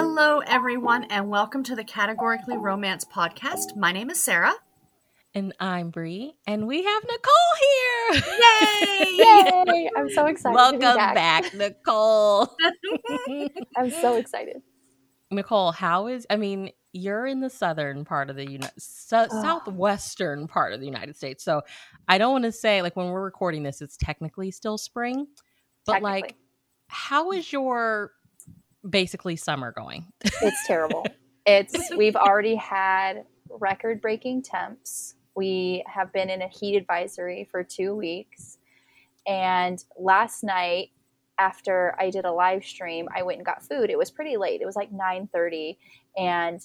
Hello, everyone, and welcome to the Categorically Romance podcast. My name is Sarah. And I'm Bree, and we have Nicole here. Yay! Yay! I'm so excited. Welcome to be back. back, Nicole. I'm so excited. Nicole, how is? I mean, you're in the southern part of the United, so, Oh. southwestern part of the United States. So I don't want to say like when we're recording this, it's technically still spring, but like, how is your basically summer going? It's terrible. It's we've already had record breaking temps. We have been in a heat advisory for two weeks. And last night, after I did a live stream, I went and got food. It was pretty late. It was like 9:30 and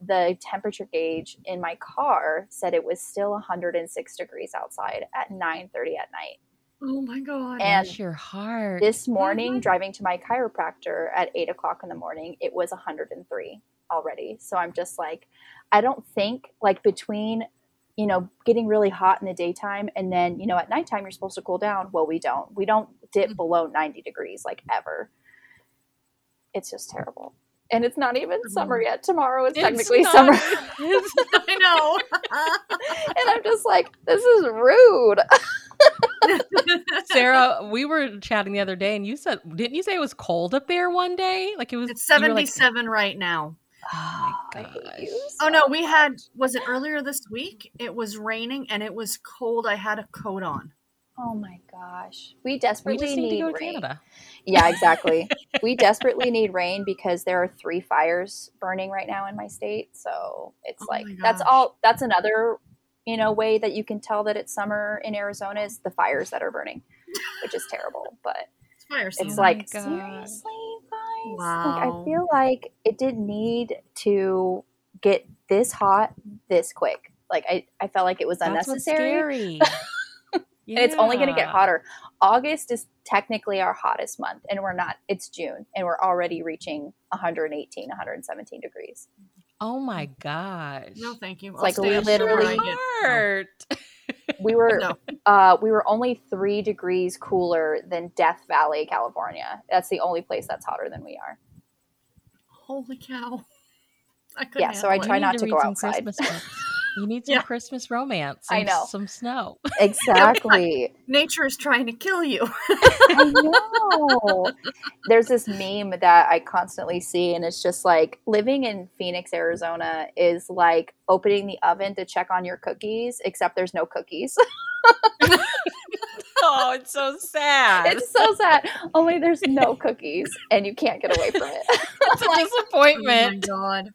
the temperature gauge in my car said it was still 106 degrees outside at 9:30 at night. Oh my god. And Bless your heart. This morning, Mhm. driving to my chiropractor at eight o'clock in the morning, it was 103 already. So I'm just like, I don't think like between, you know, getting really hot in the daytime and then, you know, at nighttime you're supposed to cool down. Well, we don't. We don't dip Mhm. below 90 degrees like ever. It's just terrible. And it's not even summer yet. Tomorrow is It's technically not- summer. I know. and I'm just like, this is rude. Sarah, we were chatting the other day, and you said, didn't you say it was cold up there one day? Like it was. it's you were like, 77 right now. oh my oh, gosh. Oh no, we had was it earlier this week? It was raining and it was cold. I had a coat on. Oh my gosh. We We desperately just need to go to rain. Canada. Yeah, exactly. we desperately need rain because there are three fires burning right now in my state. So it's Oh like that's all that's another, you a way that you can tell that it's summer in Arizona is the fires that are burning, which is terrible. But It's fire it's season. Oh like God. seriously, guys. Like Wow. I feel like it didn't need to get this hot this quick. Like I, I felt like it was That's unnecessary. scary. and it's only going to get hotter. August is technically our hottest month, and we're not. It's June, and we're already reaching 118, 117 degrees. Oh my gosh. no, thank you. I'll like stay up literally- till Heart. We were, No. uh, we were only three degrees cooler than Death Valley, California. That's the only place that's hotter than we are. Holy cow. I couldn't Yeah, so I try You not to read go some outside. Christmas books. You need some Yeah. Christmas romance. I some- know. Some snow. Exactly. Nature is trying to kill you. I know. There's this meme that I constantly see, and it's just like living in Phoenix, Arizona is like opening the oven to check on your cookies, except there's no cookies. oh, it's so sad. it's so sad. Only there's no cookies, and you can't get away from it. It's a Oh my disappointment. god.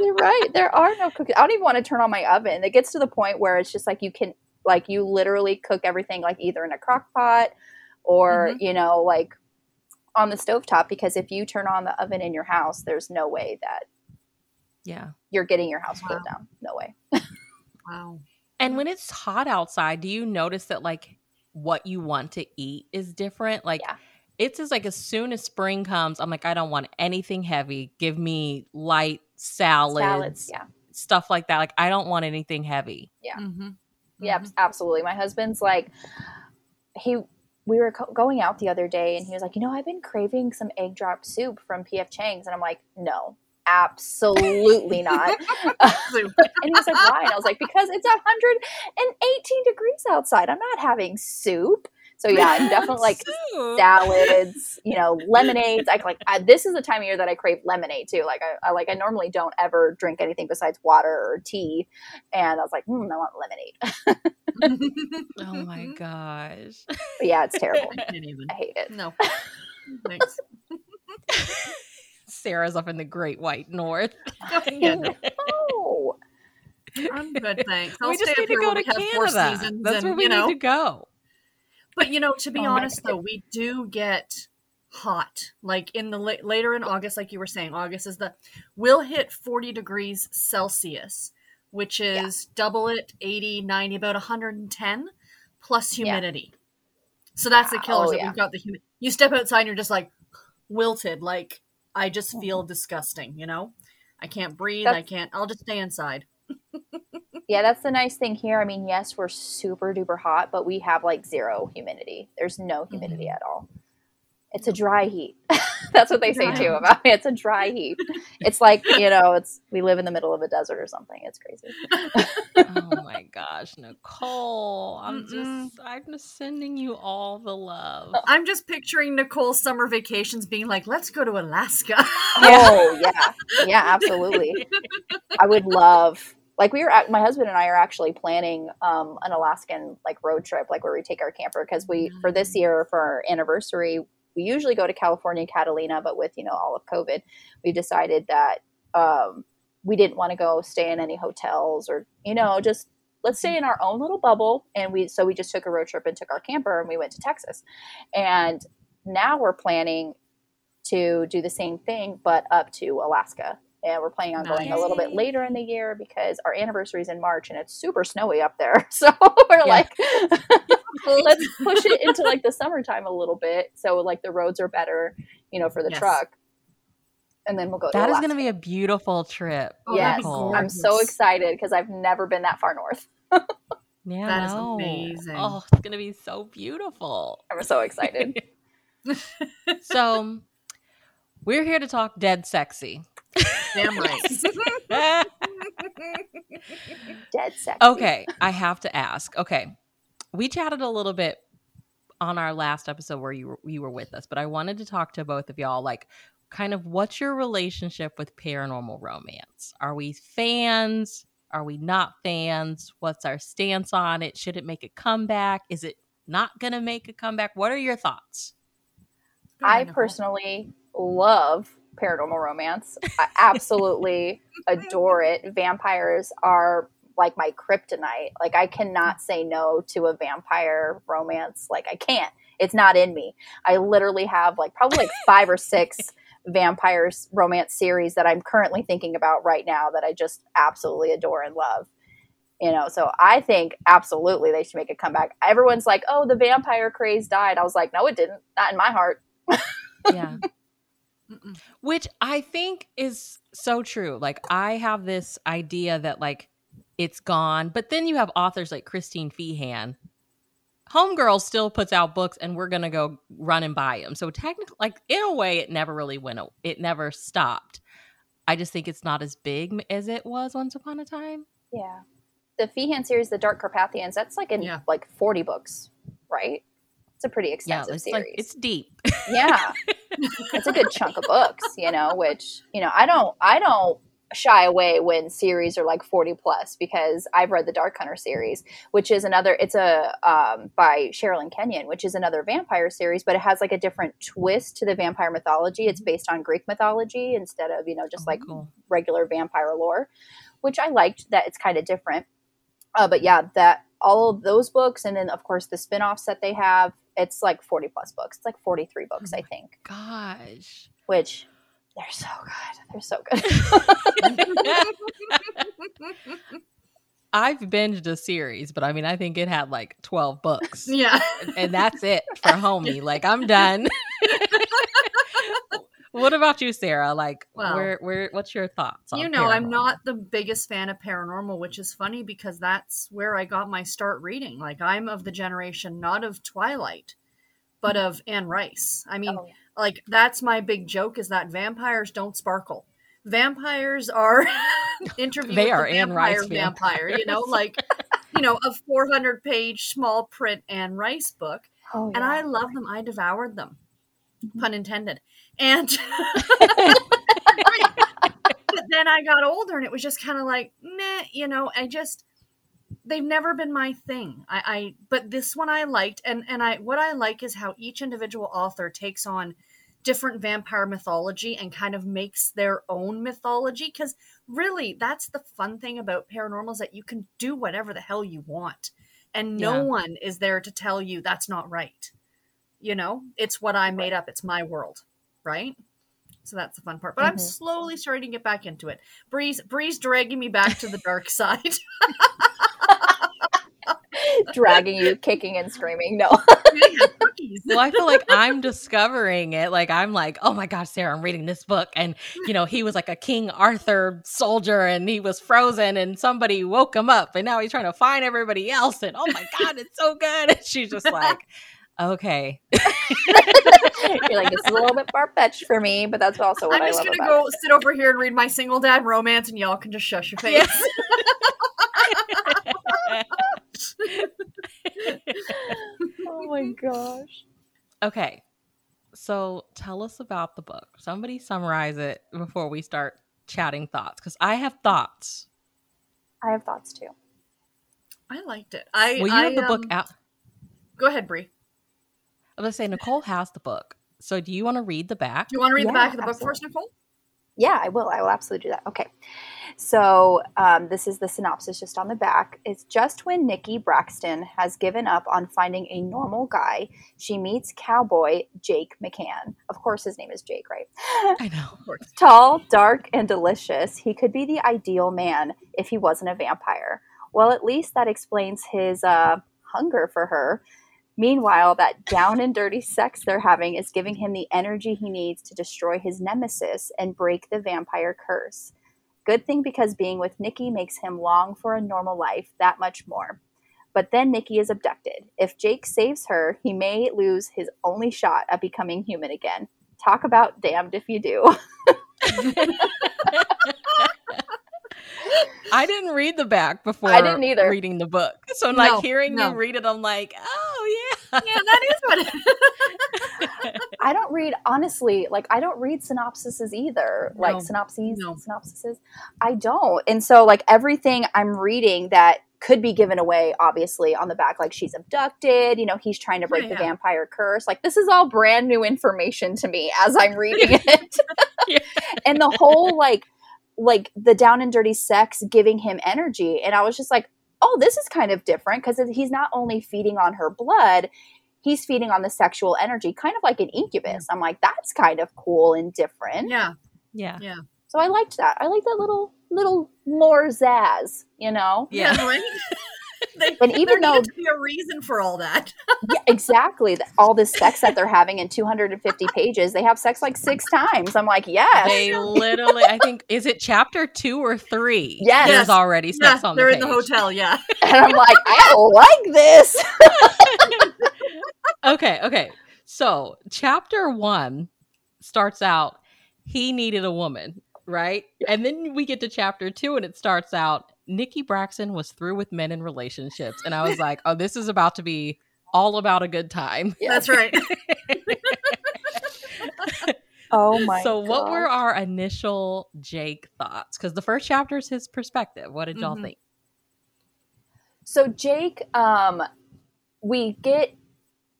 You're right. There are no cookies. I don't even want to turn on my oven. It gets to the point where it's just like you can, like, you literally cook everything like either in a crock pot or, Mhm. you know, like on the stovetop. Because if you turn on the oven in your house, there's no way that yeah. you're getting your house cooled Wow. down. No way. Wow. And when it's hot outside, do you notice that like what you want to eat is different? Like Yeah. it's just like as soon as spring comes, I'm like, I don't want anything heavy. Give me light salads, Salads. Yeah. stuff like that. Like I don't want anything heavy. Mm-hmm. Yep. Absolutely. My husband's like, he, we were co- going out the other day and he was like, you know, I've been craving some egg drop soup from PF Chang's. And I'm like, no, absolutely not. Soup. And he was like, why? And I was like, because it's 118 degrees outside. I'm not having soup. So yeah, I'm definitely like salads, you know, lemonades. I like I, this is the time of year that I crave lemonade too. Like I, I like I normally don't ever drink anything besides water or tea, and I was like, mm, I want lemonade. Oh my gosh. But yeah, it's terrible. I. I hate it. No. Thanks. Sarah's up in the great white north. Oh, I'm good, thanks. I'll we just stay need to go to we have four Canada. That's and, where we you know. need to go. But you know, to be Oh honest though, we do get hot. Like in the la- later in August, like you were saying, August is the we'll hit 40 degrees Celsius, which is double it, 80, 90, about 110 plus Yeah. humidity. So that's the killer. Oh, that yeah. We've got the humidity. You step outside and you're just like wilted. Like I just Mm-hmm. feel disgusting. You know, I can't breathe. I can't. I'll just stay inside. Yeah, that's the nice thing here. I mean, yes, we're super duper hot, but we have like zero humidity. There's no humidity Mhm. at all. It's a dry heat. That's what they say too about me. It's a dry heat. It's like, you know, it's we live in the middle of a desert or something. It's crazy. oh my gosh, Nicole. I'm Mm-mm. just I'm just sending you all the love. I'm just picturing Nicole's summer vacations being like, let's go to Alaska. Oh yeah. Yeah, absolutely. I would love like we were at, my husband and I are actually planning um, an Alaskan like road trip like where we take our camper because we for this year for our anniversary we usually go to California Catalina but with you know all of COVID we decided that um, we didn't want to go stay in any hotels or you know just let's stay in our own little bubble and we so we just took a road trip and took our camper and we went to Texas. And now we're planning to do the same thing but up to Alaska and we're planning on going a little bit later in the year because our anniversary is in March and it's super snowy up there. So we're Yeah. like, let's push it into like the summertime a little bit, so like the roads are better, you know, for the Yes. truck. And then we'll go. That to is going to be a beautiful trip. Oh, yes. I'm so excited because I've never been that far north. Yeah, That is no. amazing. Oh, it's going to be so beautiful. I'm so excited. so, we're here to talk dead sexy. Damn right. Dead sexy. okay, I have to ask. Okay, we chatted a little bit on our last episode where you were, you were with us, but I wanted to talk to both of y'all. Like, kind of, what's your relationship with paranormal romance? Are we fans? Are we not fans? What's our stance on it? Should it make a comeback? Is it not going to make a comeback? What are your thoughts? I personally love paranormal romance. I absolutely adore it. Vampires are like my kryptonite. Like I cannot say no to a vampire romance. Like I can't. It's not in me. I literally have like probably like five or six vampires romance series that I'm currently thinking about right now that I just absolutely adore and love. You know, so I think absolutely they should make a comeback. Everyone's like, "Oh, the vampire craze died." I was like, "No, it didn't. Not in my heart." Yeah. Mm-mm. Which I think is so true. Like I have this idea that like it's gone, but then you have authors like Christine Feehan. Homegirl still puts out books, and we're gonna go run and buy them. So technically, like in a way, it never really went. It never stopped. I just think it's not as big as it was once upon a time. Yeah. The Feehan series, The Dark Carpathians, that's like in Yeah. like 40 books, right? It's a pretty Yeah, extensive it's series. like it's deep. yeah. it's a good chunk of books, you know, which, you know, I don't I don't shy away when series are like 40 plus because I've read the Dark Hunter series, which is another it's a um by Sherilyn Kenyon, which is another vampire series, but it has like a different twist to the vampire mythology. It's based on Greek mythology instead of, you know, just Oh, like cool. regular vampire lore, which I liked that it's kind of different. Uh, but yeah, that all of those books, and then of course the spin-offs that they have, it's like 40 plus books. It's like 43 books, Oh I think, Gosh. which they're so good. They're so good. I've binged a series, but I mean, I think it had like 12 books. Yeah. and that's it for homie. Like I'm done. What about you, Sarah? Like, Well, where, where, what's your thoughts? on you know, I'm not the biggest fan of paranormal, which is funny because that's where I got my start reading. Like, I'm of the generation not of Twilight, but mm-hmm. of Anne Rice. I mean, Oh, like that's my big joke is that vampires don't sparkle. Vampires are interview They are the Anne vampire Rice vampire, you know, like you know, a 400 page small print Anne Rice book. Oh, And. I love them. I devoured them. Pun intended. And but then I got older and it was just kind of like, meh, you know, I just they've never been my thing. I, I but this one I liked and and I what I like is how each individual author takes on different vampire mythology and kind of makes their own mythology because really that's the fun thing about paranormal is that you can do whatever the hell you want and no Yeah. one is there to tell you that's not right you know it's what i made up it's my world right so that's the fun part but i'm Mhm. slowly starting to get back into it Bree's Bree's dragging me back to the dark side dragging you, kicking and screaming. No. Well, I feel like I'm discovering it. Like I'm like, oh my gosh, Sarah, I'm reading this book, and you know, he was like a King Arthur soldier, and he was frozen, and somebody woke him up, and now he's trying to find everybody else, and oh my god, it's so good. And she's just like, okay, You're like, this is a little bit far fetched for me, but that's also what I'm I just love gonna about go it. sit over here and read my single dad romance, and y'all can just shush your face. Oh my gosh. okay. So tell us about the book. Somebody summarize it before we start chatting thoughts because I have thoughts. I have thoughts too. I liked it. I Well, you I, have the book um, out. Go ahead, Bree. I was gonna say Nicole has the book. So do you want to read the back? Do you want to read the back of the book for us, Nicole? Yeah, I will. I will absolutely do that. Okay. So um, this is the synopsis just on the back. It's just when Nikki Braxton has given up on finding a normal guy, she meets cowboy Jake McCann. Of course, his name is Jake, right? I know. Tall, dark, and delicious, he could be the ideal man if he wasn't a vampire. Well, at least that explains his uh, hunger for her. Meanwhile, that down and dirty sex they're having is giving him the energy he needs to destroy his nemesis and break the vampire curse. Good thing because being with Nikki makes him long for a normal life that much more. But then Nikki is abducted. If Jake saves her, he may lose his only shot at becoming human again. Talk about damned if you do. I didn't read the back before I didn't either. reading the book. So No, like hearing no. you read it, I'm like, oh yeah. Yeah, that is what it I don't read honestly, like I don't read synopsises either. No. Like synopses, No. synopsises. I don't. And so like everything I'm reading that could be given away obviously on the back like she's abducted, you know, he's trying to break Yeah, the vampire curse. Like this is all brand new information to me as I'm reading it. Yeah. And the whole like like the down and dirty sex giving him energy and I was just like, "Oh, this is kind of different because he's not only feeding on her blood, he's feeding on the sexual energy, kind of like an incubus. I'm like, that's kind of cool and different. Yeah. Yeah. So I liked that. I like that little little more zazz, you know? Yeah. right? they, And even there though- needed to be a reason for all that. Yeah, exactly. All this sex that they're having in 250 pages, they have sex like six times. I'm like, yes. They literally I think is it chapter two or three? Yes. There's Yes. already yeah, sex on they're the in the hotel. Yeah. and I'm like, I don't like this. okay, okay. So chapter one starts out, he needed a woman, right? And then we get to chapter two and it starts out, Nikki Braxton was through with men in relationships. And I was like, oh, this is about to be all about a good time. Yeah. That's right. Oh my so what were our initial Jake thoughts? Because the first chapter is his perspective. What did y'all Mhm. think? So Jake, um, we get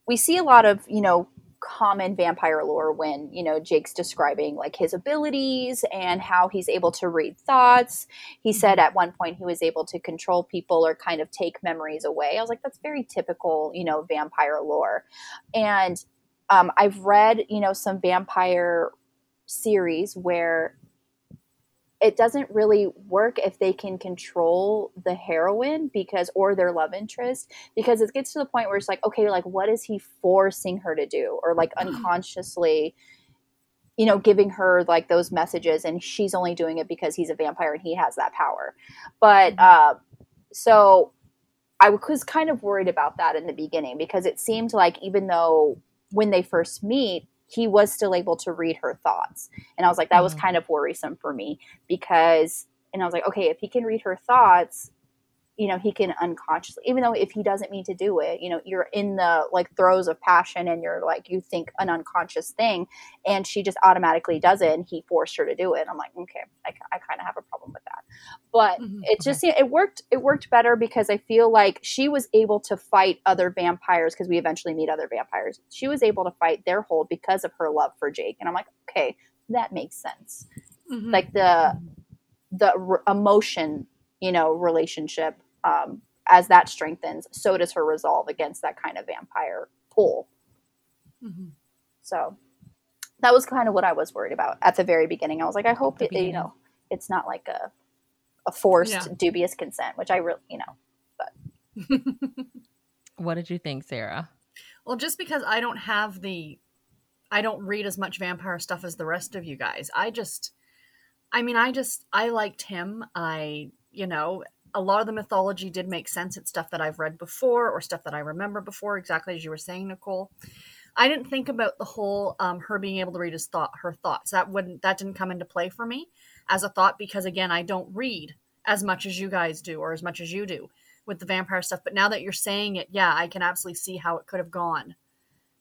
we see a lot of you know common vampire lore when you know Jake's describing like his abilities and how he's able to read thoughts. He said at one point he was able to control people or kind of take memories away. I was like, that's very typical, you know, vampire lore. And um, I've read you know some vampire series where it doesn't really work if they can control the heroine because or their love interest because it gets to the point where it's like okay like what is he forcing her to do? Or like unconsciously you know giving her like those messages and she's only doing it because he's a vampire and he has that power. But uh, so i was kind of worried about that in the beginning because it seemed like even though when they first meet he was still able to read her thoughts and i was like that was Mhm. kind of worrisome for me because and i was like okay if he can read her thoughts you know he can unconsciously even though if he doesn't mean to do it you know you're in the like throes of passion and you're like you think an unconscious thing and she just automatically does it and he forced her to do it i'm like okay i, I kind of have a problem with that but Mhm. it just it worked it worked better because i feel like she was able to fight other vampires because we eventually meet other vampires she was able to fight their hold because of her love for jake and i'm like okay that makes sense Mhm. like the the emotion you know relationship um as that strengthens so does her resolve against that kind of vampire pull Mhm. so that was kind of what i was worried about at the very beginning i was like i hope it, you know it's not like a a forced Yeah. dubious consent which i really you know What did you think, Sarah? Well, just because I don't have the, I don't read as much vampire stuff as the rest of you guys. I just, I mean, I just, I liked him. I, you know, a lot of the mythology did make sense. It's stuff that I've read before or stuff that I remember before, exactly as you were saying, Nicole. I didn't think about the whole um, her being able to read his thought, her thoughts. That wouldn't that didn't come into play for me as a thought because again, I don't read as much as you guys do or as much as you do with the vampire stuff. But now that you're saying it, yeah, I can absolutely see how it could have gone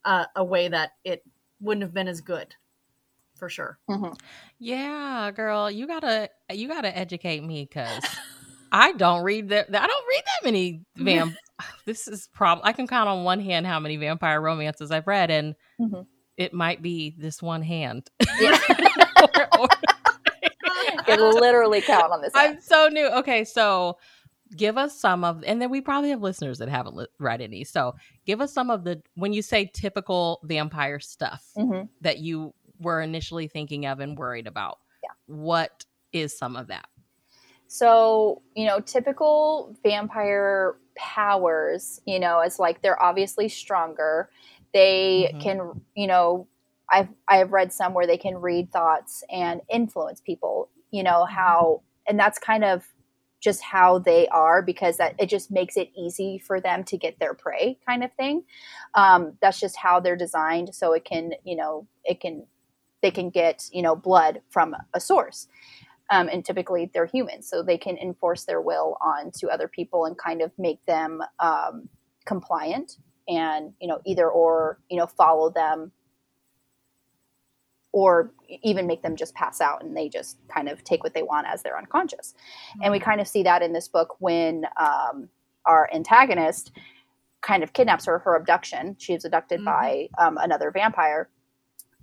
uh, a way that it wouldn't have been as good for sure. Mm-hmm. Yeah, girl, you gotta you gotta educate me because I don't read that. I don't read that many vamp. this is problem. I can count on one hand how many vampire romances I've read, and Mm-hmm. it might be this one hand. Yeah. Or- or- can literally count on this. I'm hand. so new. Okay, so give us some of, and then we probably have listeners that haven't li- read any. So give us some of the when you say typical vampire stuff Mhm. that you were initially thinking of and worried about. Yeah. What is some of that? So, you know, typical vampire powers, you know, it's like they're obviously stronger. They Mhm. can, you know, I've I've read some where they can read thoughts and influence people, you know, how and that's kind of just how they are because that it just makes it easy for them to get their prey kind of thing. Um, that's just how they're designed so it can, you know, it can they can get, you know, blood from a source um, and typically they're humans, so they can enforce their will on to other people and kind of make them um, compliant, and you know either or you know follow them, or even make them just pass out and they just kind of take what they want as they're unconscious. And we kind of see that in this book when um, our antagonist kind of kidnaps her, her abduction. She abducted Mhm. by um, another vampire,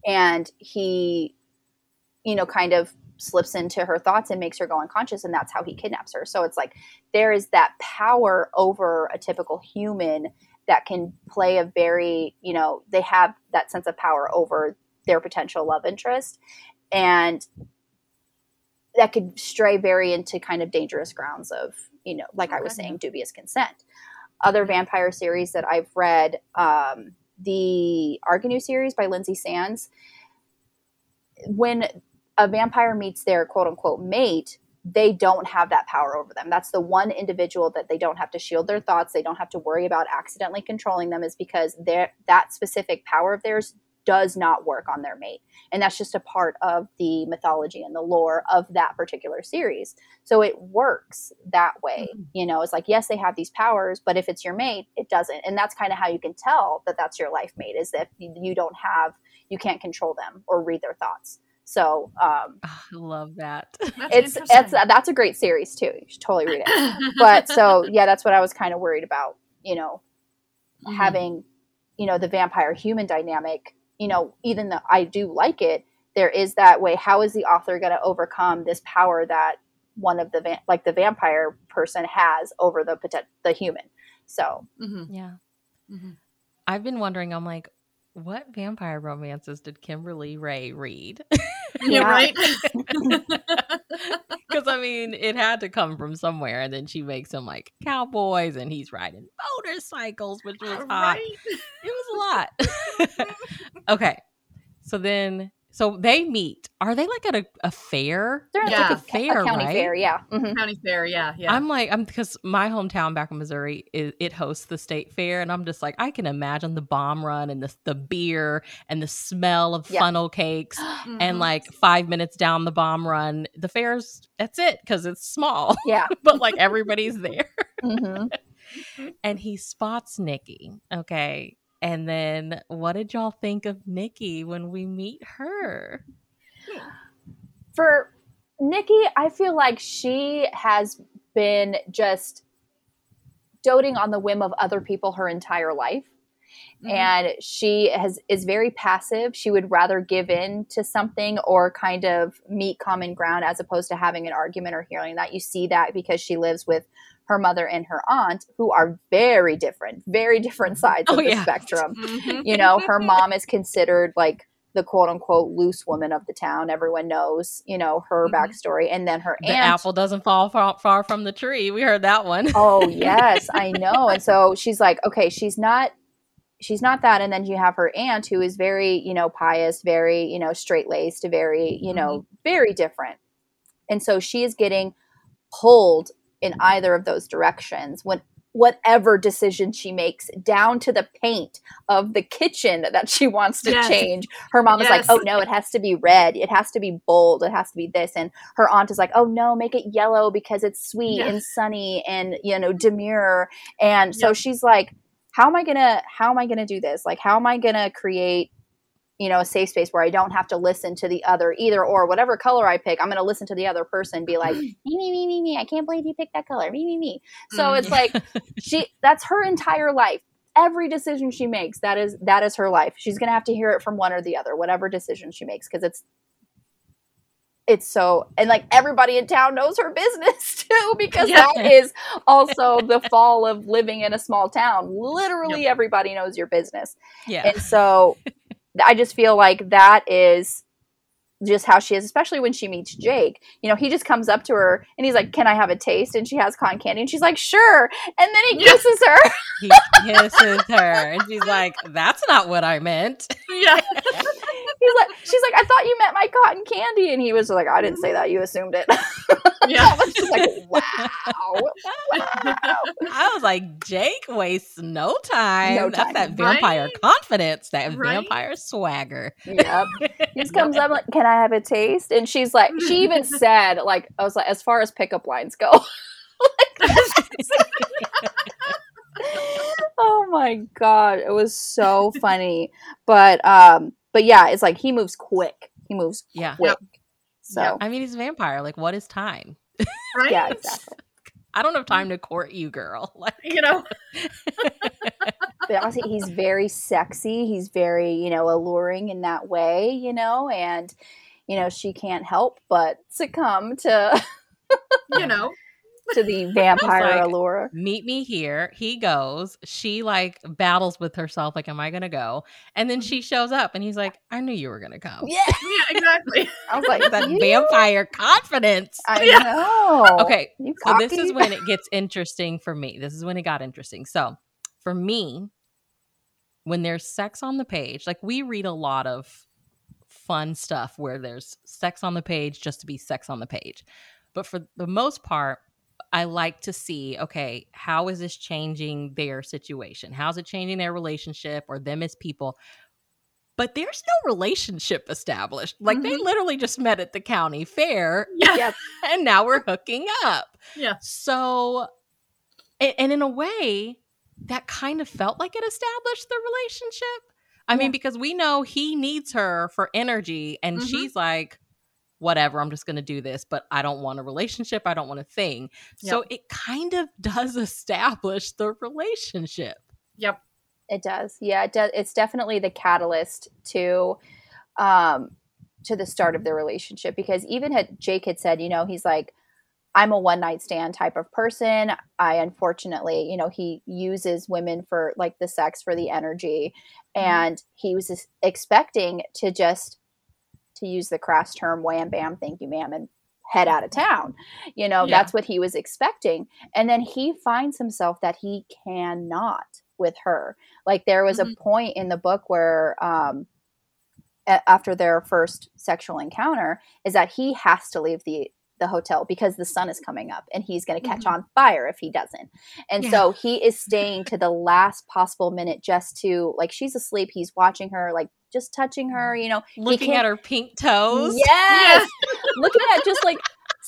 and he, you know, kind of slips into her thoughts and makes her go unconscious, and that's how he kidnaps her. So it's like there is that power over a typical human that can play a very, you know, they have that sense of power over their potential love interest, and that could stray very into kind of dangerous grounds of, you know, like I was saying, dubious consent. Other vampire series that I've read, um, the Argeneau series by Lynsay Sands, when a vampire meets their quote unquote mate, they don't have that power over them. That's the one individual that they don't have to shield their thoughts. They don't have to worry about accidentally controlling them, is because their that specific power of theirs does not work on their mate. And that's just a part of the mythology and the lore of that particular series. So it works that way. Mm-hmm. You know, it's like, yes, they have these powers, but if it's your mate, it doesn't. And that's kind of how you can tell that that's your life mate is that you, you don't have, you can't control them or read their thoughts. So um, Ah, I love that. That's it's interesting. it's that's a great series too. You should totally read it. But so yeah, that's what I was kind of worried about. You know, Mhm. having you know the vampire human dynamic. You know, even though I do like it, there is that way. How is the author going to overcome this power that one of the va- like the vampire person has over the poten- the human? So Mhm. yeah. Mhm. I've been wondering, I'm like, what vampire romances did Kimberly Raye read? Yeah, Yeah. right. Because I mean, it had to come from somewhere, and then she makes him like cowboys, and he's riding motorcycles, which was uh, hot. right. It was a lot. okay, so then, so they meet. Are they like at a, a fair? they're Yeah. like a, Fair, a county right? fair, yeah. hmm County fair. Yeah, yeah. I'm like, I'm because my hometown back in Missouri, it, it hosts the state fair, and I'm just like, I can imagine the bomb run and the the beer and the smell of Yeah. funnel cakes, and Mhm. like five minutes down the bomb run, the fair's that's it because it's small, Yeah. but like everybody's there, hmm and he spots Nikki. Okay, and then what did y'all think of Nikki when we meet her? for Nikki, I feel like she has been just doting on the whim of other people her entire life. Mhm. And she has is very passive. She would rather give in to something or kind of meet common ground as opposed to having an argument or hearing that. You see that because she lives with her mother and her aunt, who are very different, very different sides of Oh, the yeah. spectrum Mhm. you know her mom is considered like the quote unquote loose woman of the town everyone knows you know her Mhm. backstory and then her The aunt apple doesn't fall far, far from the tree. We heard that one. oh yes i know and so she's like okay she's not she's not that and then you have her aunt who is very you know pious very you know straight laced very you mm-hmm. know very different. And so she is getting pulled in either of those directions when whatever decision she makes down to the paint of the kitchen that she wants to Yes. change. Her mom is like oh no it has to be red. It has to be bold. It has to be this. And her aunt is like oh no make it yellow because it's sweet Yeah. and sunny and you know demure. And so she's like how am i gonna how am i gonna do this? Like how am i gonna create you know a safe space where i don't have to listen to the other either or whatever color i pick i'm gonna listen to the other person be like me me me me me i can't believe you picked that color. Me me me. So Mm. it's like she that's her entire life. Every decision she makes that is that is her life. She's gonna have to hear it from one or the other whatever decision she makes because it's it's so and like everybody in town knows her business too because Yeah. that is also the fall of living in a small town literally everybody knows your business yeah. and so I just feel like that is just how she is, especially when she meets Jake. You know, he just comes up to her and he's like, Can I have a taste? And she has cotton candy. And she's like, Sure. And then he kisses her. he kisses her, and she's like, "That's not what I meant." yeah. He's like, She's like, I thought you meant my cotton candy. And he was like, I didn't say that. You assumed it. Yeah. I was just like, Wow. Wow. I was like, Jake wastes no time. No That's that vampire Right? confidence, that Right? vampire swagger. Yep. He just comes up like, Can I have a taste? And she's like, She even said, like, I was like, as far as pickup lines go. oh my god it was so funny but um but yeah it's like he moves quick he moves Yeah. quick so Yep. I mean, he's a vampire. Like, what is time? right? yeah exactly I don't have time to court you, girl. Like, You know, but honestly he's very sexy he's very you know alluring in that way you know and you know she can't help but succumb to you know. To the vampire like- allure meet me here. He goes. She like battles with herself. Like, am I gonna go? And then she shows up, and he's like, I knew you were gonna come. yeah Yeah, exactly. i was like That vampire confidence. i Yeah. know Okay, So this is when it gets interesting for me. This is when it got interesting. So for me, when there's sex on the page, like we read a lot of fun stuff where there's sex on the page just to be sex on the page. But for the most part, I like to see, okay, how is this changing their situation? How's it changing their relationship or them as people? But there's no relationship established. Like they Mhm. literally just met at the county fair. And now we're hooking up. Yeah. So, and, and in a way, that kind of felt like it established the relationship. I Yeah. mean, because we know he needs her for energy, and Mhm. she's like, whatever, I'm just going to do this, but I don't want a relationship. I don't want a thing. So it kind of does establish the relationship. Yep. It does. Yeah, it does. It's definitely the catalyst to um to the start of the relationship because even had Jake had said, you know, he's like I'm a one night stand type of person. I unfortunately, you know, he uses women for like the sex for the energy and he was expecting to just to use the crass term wham bam thank you ma'am and head out of town. You know, Yeah. that's what he was expecting. And then he finds himself that he cannot with her. Like there was Mhm. a point in the book where um a- after their first sexual encounter is that he has to leave the the hotel because the sun is coming up and he's going to catch Mhm. on fire if he doesn't. And Yeah. so he is staying to the last possible minute just to like she's asleep, he's watching her like just touching her, you know. Looking at her pink toes. Yes. Looking at just like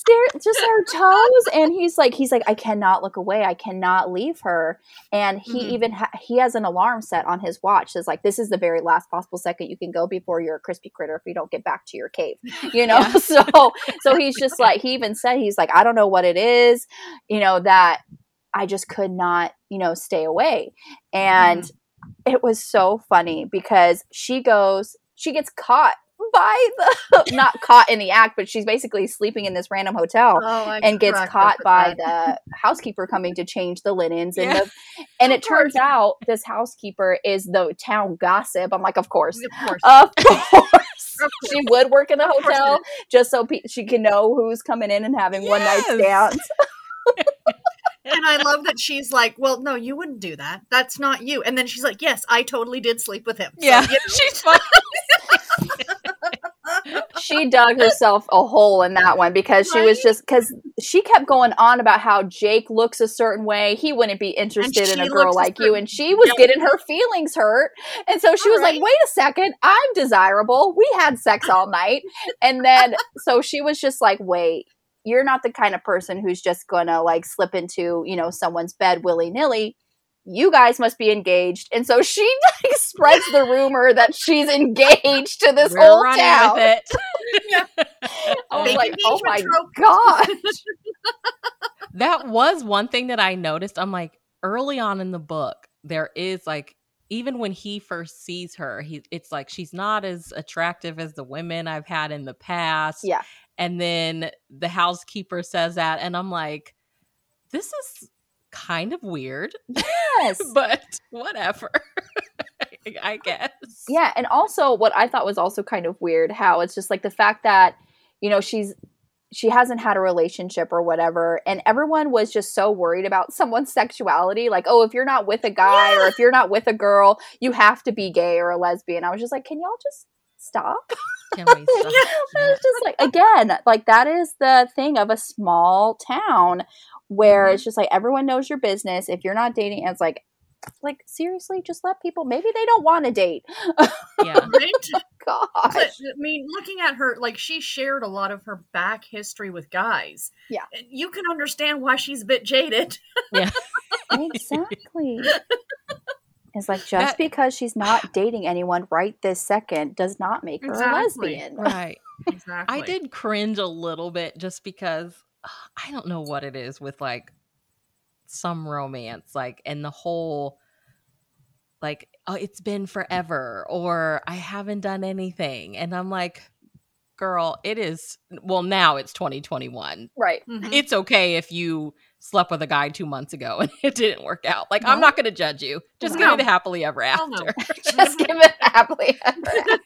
stare just her toes and he's like he's like I cannot look away. I cannot leave her. And he Mhm. even ha- he has an alarm set on his watch says like this is the very last possible second you can go before you're a crispy critter if you don't get back to your cave. You know? Yeah. So so he's just like he even said he's like I don't know what it is, you know, that I just could not, you know, stay away. And it was so funny because she goes, she gets caught by the, not caught in the act, but she's basically sleeping in this random hotel Oh, and gets caught by that. the housekeeper coming to change the linens and the, and Of it turns out this housekeeper is the town gossip. I'm like, of course. Of course. Of course. Of she would work in the course hotel just so pe- she can know who's coming in and having one night Yes. stands. and I love that she's like, "Well, no, you wouldn't do that. That's not you." And then she's like, "Yes, I totally did sleep with him." So, Yeah, you know, she's fun. She dug herself a hole in that one because she was just because she kept going on about how Jake looks a certain way. He wouldn't be interested in a girl like you. And she was getting her feelings hurt. And so she was like, wait a second, I'm desirable. We had sex all night. And then, so she was just like, wait, you're not the kind of person who's just gonna like slip into, you know, someone's bed willy nilly. You guys must be engaged. And so she like spreads the rumor that she's engaged to this We're whole running town. with it. I was Fake like, oh my engagement. God. that was one thing that I noticed. I'm like, early on in the book, there is like, even when he first sees her, he it's like she's not as attractive as the women I've had in the past. Yeah. And then the housekeeper says that, and I'm like, this is kind of weird, Yes. but whatever. I guess. Yeah, and also what I thought was also kind of weird how it's just like the fact that you know she's she hasn't had a relationship or whatever and everyone was just so worried about someone's sexuality like oh if you're not with a guy or if you're not with a girl you have to be gay or a lesbian. I was just like can y'all just stop? Can we stop? it's just like again like that is the thing of a small town where Mm-hmm. it's just like everyone knows your business if you're not dating it's like like seriously just let people maybe they don't want to date yeah. Right? gosh But, I mean, looking at her, like she shared a lot of her back history with guys. Yeah. You can understand why she's a bit jaded. Yeah. exactly it's like just That- because she's not dating anyone right this second does not make her Exactly. a lesbian Right. Exactly. I did cringe a little bit just because ugh, I don't know what it is with like some romance, like, and the whole like, oh, it's been forever, or I haven't done anything. And I'm like, girl, it is, well, now it's 2021. right Mhm. It's okay if you slept with a guy two months ago and it didn't work out. Like, I'm not going to judge you. Just give No. me the happily ever Hell no. after. just give it happily ever after.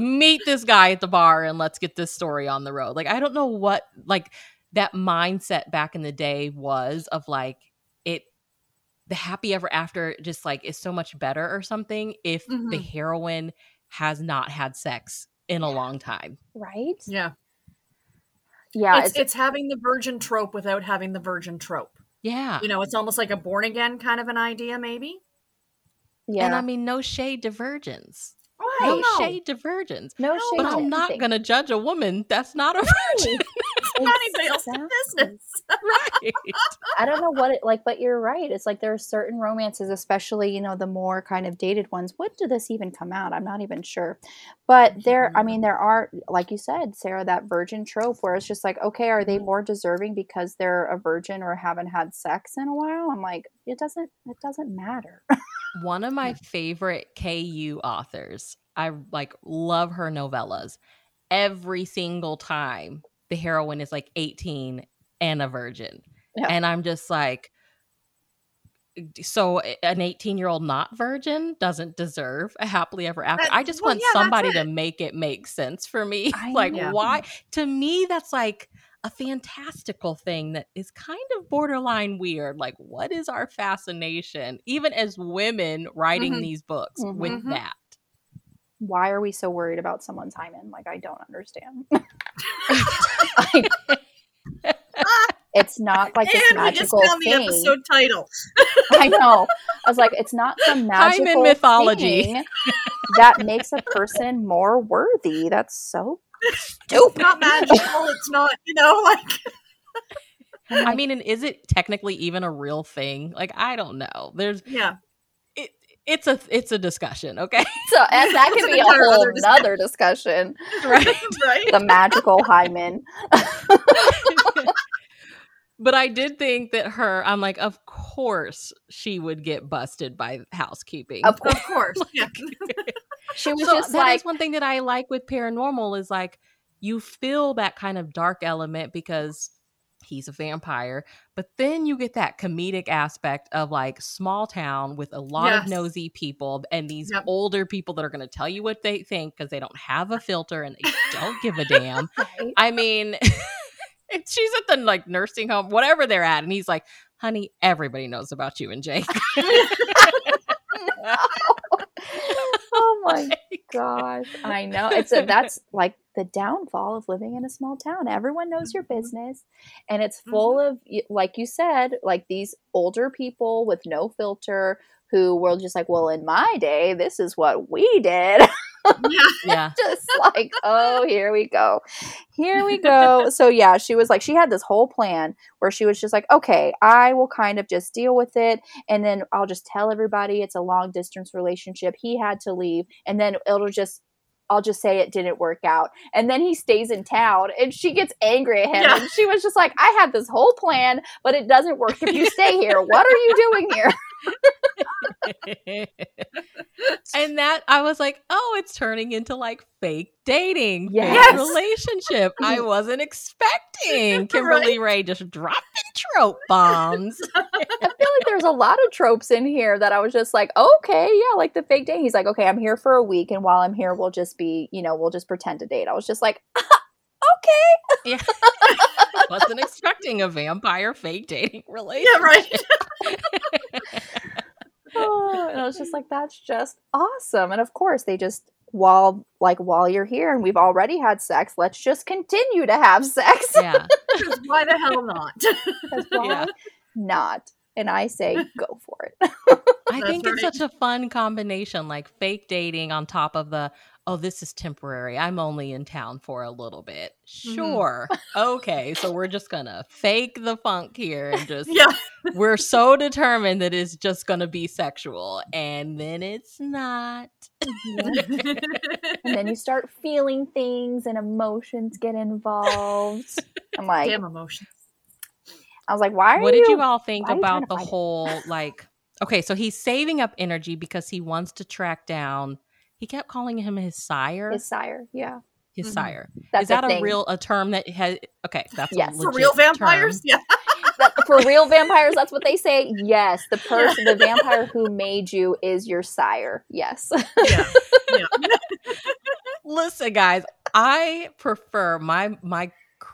meet this guy at the bar and let's get this story on the road. Like I don't know what like that mindset back in the day was of like it the happy ever after just like is so much better or something if the Mhm. heroine has not had sex in a long time. right Yeah. Yeah it's, it's, it's having the virgin trope without having the virgin trope. Yeah. You know, it's almost like a born again kind of an idea, maybe. yeah And I mean no shade to virgins. Right. No No. shade to virgins. no shade But I'm not going to judge a woman that's not a virgin. Anybody else's Exactly. business. right. I don't know what it like, but you're right. It's like there are certain romances, especially you know the more kind of dated ones. When did this even come out? I'm not even sure. But there, I mean, there are, like you said, Sarah, that virgin trope where it's just like, okay, are they mm-hmm. more deserving because they're a virgin or haven't had sex in a while? I'm like, it doesn't, it doesn't matter. One of my favorite KU authors. I like love her novellas. Every single time the heroine is like 18 and a virgin. Yeah. And I'm just like so an 18 year old not virgin doesn't deserve a happily ever after. That- I just well, want yeah, somebody to make it make sense for me. I like why to me that's like a fantastical thing that is kind of borderline weird. Like, what is our fascination, even as women writing Mhm. these books, Mhm. with that? Why are we so worried about someone's hymen? Like, I don't understand. Like, it's not like this and we just magical found the thing. episode title. I know. I was like, it's not some Hymen mythology. thing that makes a person more worthy. That's so It's stupid. not magical. It's not, you know, like I mean, and is it technically even a real thing? Like, I don't know. There's yeah. It. It's a it's a discussion, okay? So and that That's could be a whole other discussion. nother discussion. right. right? The magical hymen. but I did think that her. I'm like, of course she would get busted by housekeeping. Of course. Of course. Yeah. She was so just that is like one thing that I like with paranormal is like you feel that kind of dark element because he's a vampire, but then you get that comedic aspect of like small town with a lot of nosy people and these Yep. older people that are going to tell you what they think because they don't have a filter and they don't give a damn. I mean, she's at the like nursing home, whatever they're at, and he's like, "Honey, everybody knows about you and Jake." oh my gosh, I know. It's a, that's like the downfall of living in a small town. Everyone knows your Mhm. business, and it's full of, like you said, like these older people with no filter who were just like, "Well, in my day, this is what we did." Yeah. Just like, oh, here we go. Here we go. So, yeah, she was like, she had this whole plan where she was just like, okay, I will kind of just deal with it. And then I'll just tell everybody it's a long distance relationship. He had to leave. And then it'll just, I'll just say it didn't work out. And then he stays in town and she gets angry at him. Yeah. And she was just like, I had this whole plan, but it doesn't work if you stay here. What are you doing here? And that I was like, oh, it's turning into like fake dating, Yes. fake relationship. I wasn't expecting Kimberly Raye just dropping trope bombs. I feel like there's a lot of tropes in here that I was just like, okay, yeah, like the fake date. He's like, okay, I'm here for a week, and while I'm here, we'll just be, you know, we'll just pretend to date. I was just like, okay, Yeah. wasn't expecting a vampire fake dating relationship. Yeah, right. Oh, and I was just like, that's just awesome. And of course, they just while like while you're here and we've already had sex, let's just continue to have sex. Yeah. Why the hell not? why Yeah. not? And I say, go for it. I That's think it's such a fun combination, like fake dating on top of the, oh, this is temporary. I'm only in town for a little bit. Mhm. Sure. okay. So we're just going to fake the funk here and just, yeah. we're so determined that it's just going to be sexual. And then it's not. and then you start feeling things and emotions get involved. I'm like, Damn emotions. I was like, why are what you? did you all think why are you trying about the fight it? whole, like, okay, so he's saving up energy because he wants to track down, he kept calling him his sire. His sire, yeah. his Mhm. sire. That's is that a, thing. real a term that has okay that's Yes. a For real vampires? term. Yeah. That- for real vampires? That's what they say. Yes, the person, the vampire who made you is your sire. Yes. Yeah. yeah. listen guys i prefer my my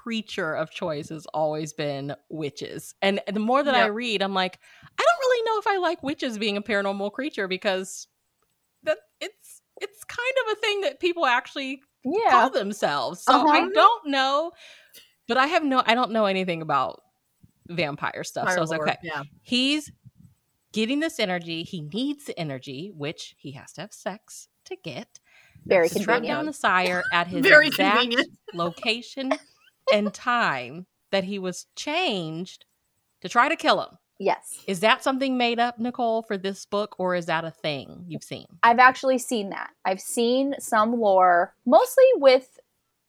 creature of choice has always been witches and the more that i read i'm like i don't really know if i like witches being a paranormal creature because that it's it's kind of a thing that people actually yeah. call themselves so i Uh-huh. don't know but i have no i don't know anything about vampire stuff so i was like okay Yeah. he's getting this energy. He needs the energy, which he has to have sex to get. Very To track down the sire at his Very exact convenient. location and time that he was changed to try to kill him. Yes. Is that something made up, Nicole, for this book, or is that a thing you've seen? I've actually seen that. I've seen some lore, mostly with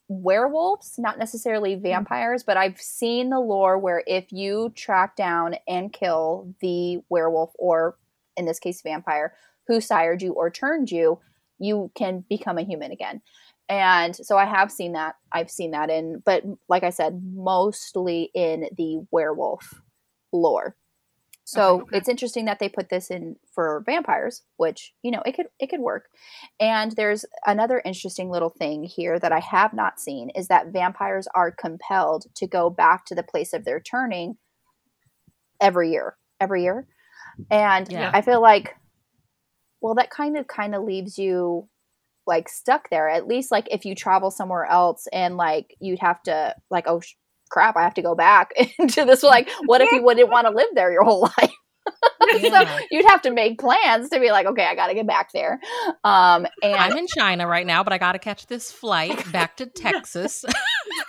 werewolves, not necessarily mm-hmm. vampires, but I've seen the lore where if you track down and kill the werewolf, or in this case, vampire, who sired you or turned you, you can become a human again. And so I have seen that. I've seen that in, but like I said, mostly in the werewolf lore. So Okay, okay. it's interesting that they put this in for vampires, which you know it could it could work. And there's another interesting little thing here that I have not seen is that vampires are compelled to go back to the place of their turning every year, every year. And Yeah. I feel like, well, that kind of kind of leaves you like stuck there. At least like if you travel somewhere else and like you'd have to like oh sh- crap, I have to go back into this. Like, what if you wouldn't want to live there your whole life? Yeah. so you'd have to make plans to be like, okay, I got to get back there. Um, and I'm in China right now, but I got to catch this flight back to Texas.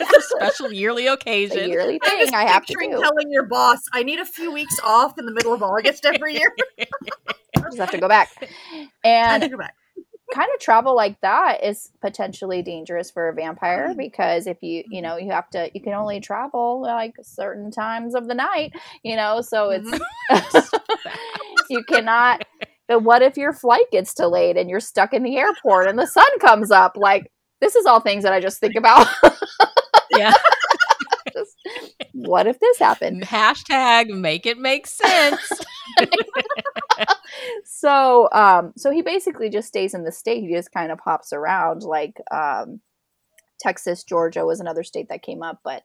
it's a special yearly it's a occasion. yearly I'm thing just I have to picturing do. telling your boss, I need a few weeks off in the middle of August every year. I just have to go back. I And think about kind of travel like that is potentially dangerous for a vampire Mhm. because if you you know you have to you can only travel like certain times of the night you know so it's you cannot but what if your flight gets delayed and you're stuck in the airport and the sun comes up like this is all things that i just think about yeah. Just, what if this happened Hashtag make it make sense. so um so he basically just stays in the state he just kind of hops around like um texas georgia was another state that came up but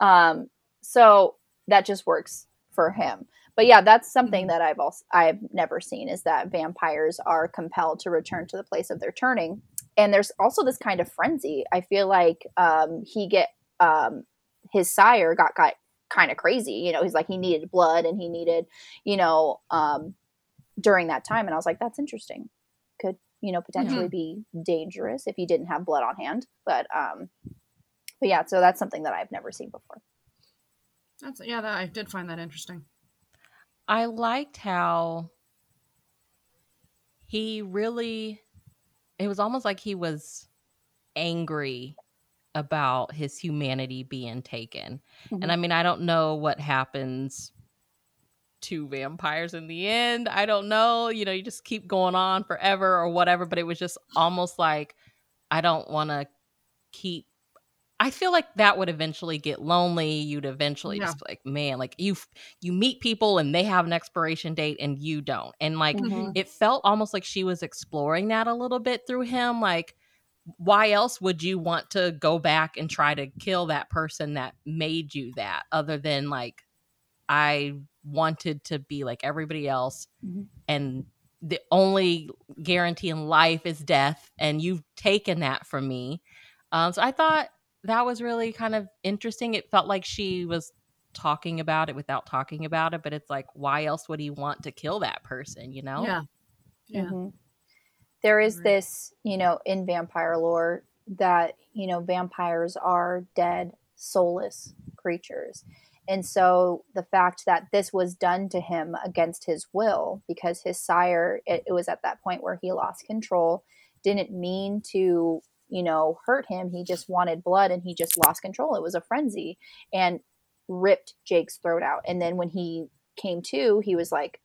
um so that just works for him but yeah that's something Mhm. that i've also i've never seen is that vampires are compelled to return to the place of their turning and there's also this kind of frenzy. I feel like um, he get um, his sire got got kind of crazy. You know, he's like he needed blood and he needed, you know, um, during that time. And I was like, that's interesting. Could you know potentially be dangerous if you didn't have blood on hand. But um, but yeah, so that's something that I've never seen before. That's yeah, that, I did find that interesting. I liked how he really it was almost like he was angry about his humanity being taken. Mhm. And I mean, I don't know what happens to vampires in the end. I don't know. You know, you just keep going on forever or whatever, but it was just almost like I don't want to keep I feel like that would eventually get lonely. You'd eventually Yeah. just be like, man, like you you meet people and they have an expiration date and you don't. And like Mhm. it felt almost like she was exploring that a little bit through him like why else would you want to go back and try to kill that person that made you that other than like i wanted to be like everybody else Mhm. and the only guarantee in life is death and you've taken that from me um, so i thought that was really kind of interesting it felt like she was talking about it without talking about it but it's like why else would he want to kill that person you know Yeah. Yeah. Mhm. There is Right. this, you know, in vampire lore that, you know, vampires are dead, soulless creatures. And so the fact that this was done to him against his will, because his sire, it, it was at that point where he lost control, didn't mean to, you know, hurt him. He just wanted blood and he just lost control. It was a frenzy and ripped Jake's throat out. And then when he came to, he was like,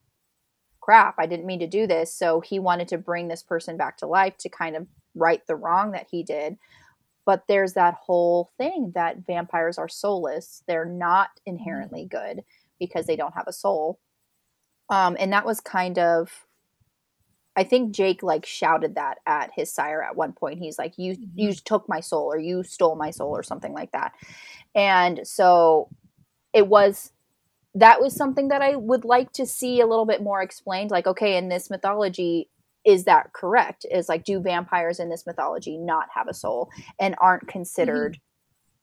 crap, I didn't mean to do this. So he wanted to bring this person back to life to kind of right the wrong that he did. But there's that whole thing that vampires are soulless. They're not inherently good because they don't have a soul. Um, and that was kind of I think Jake like shouted that at his sire at one point. He's like, "You you took my soul, or you stole my soul, or something like that." And so it was that was something that I would like to see a little bit more explained. Like, okay, in this mythology, is that correct? Is like, do vampires in this mythology not have a soul and aren't considered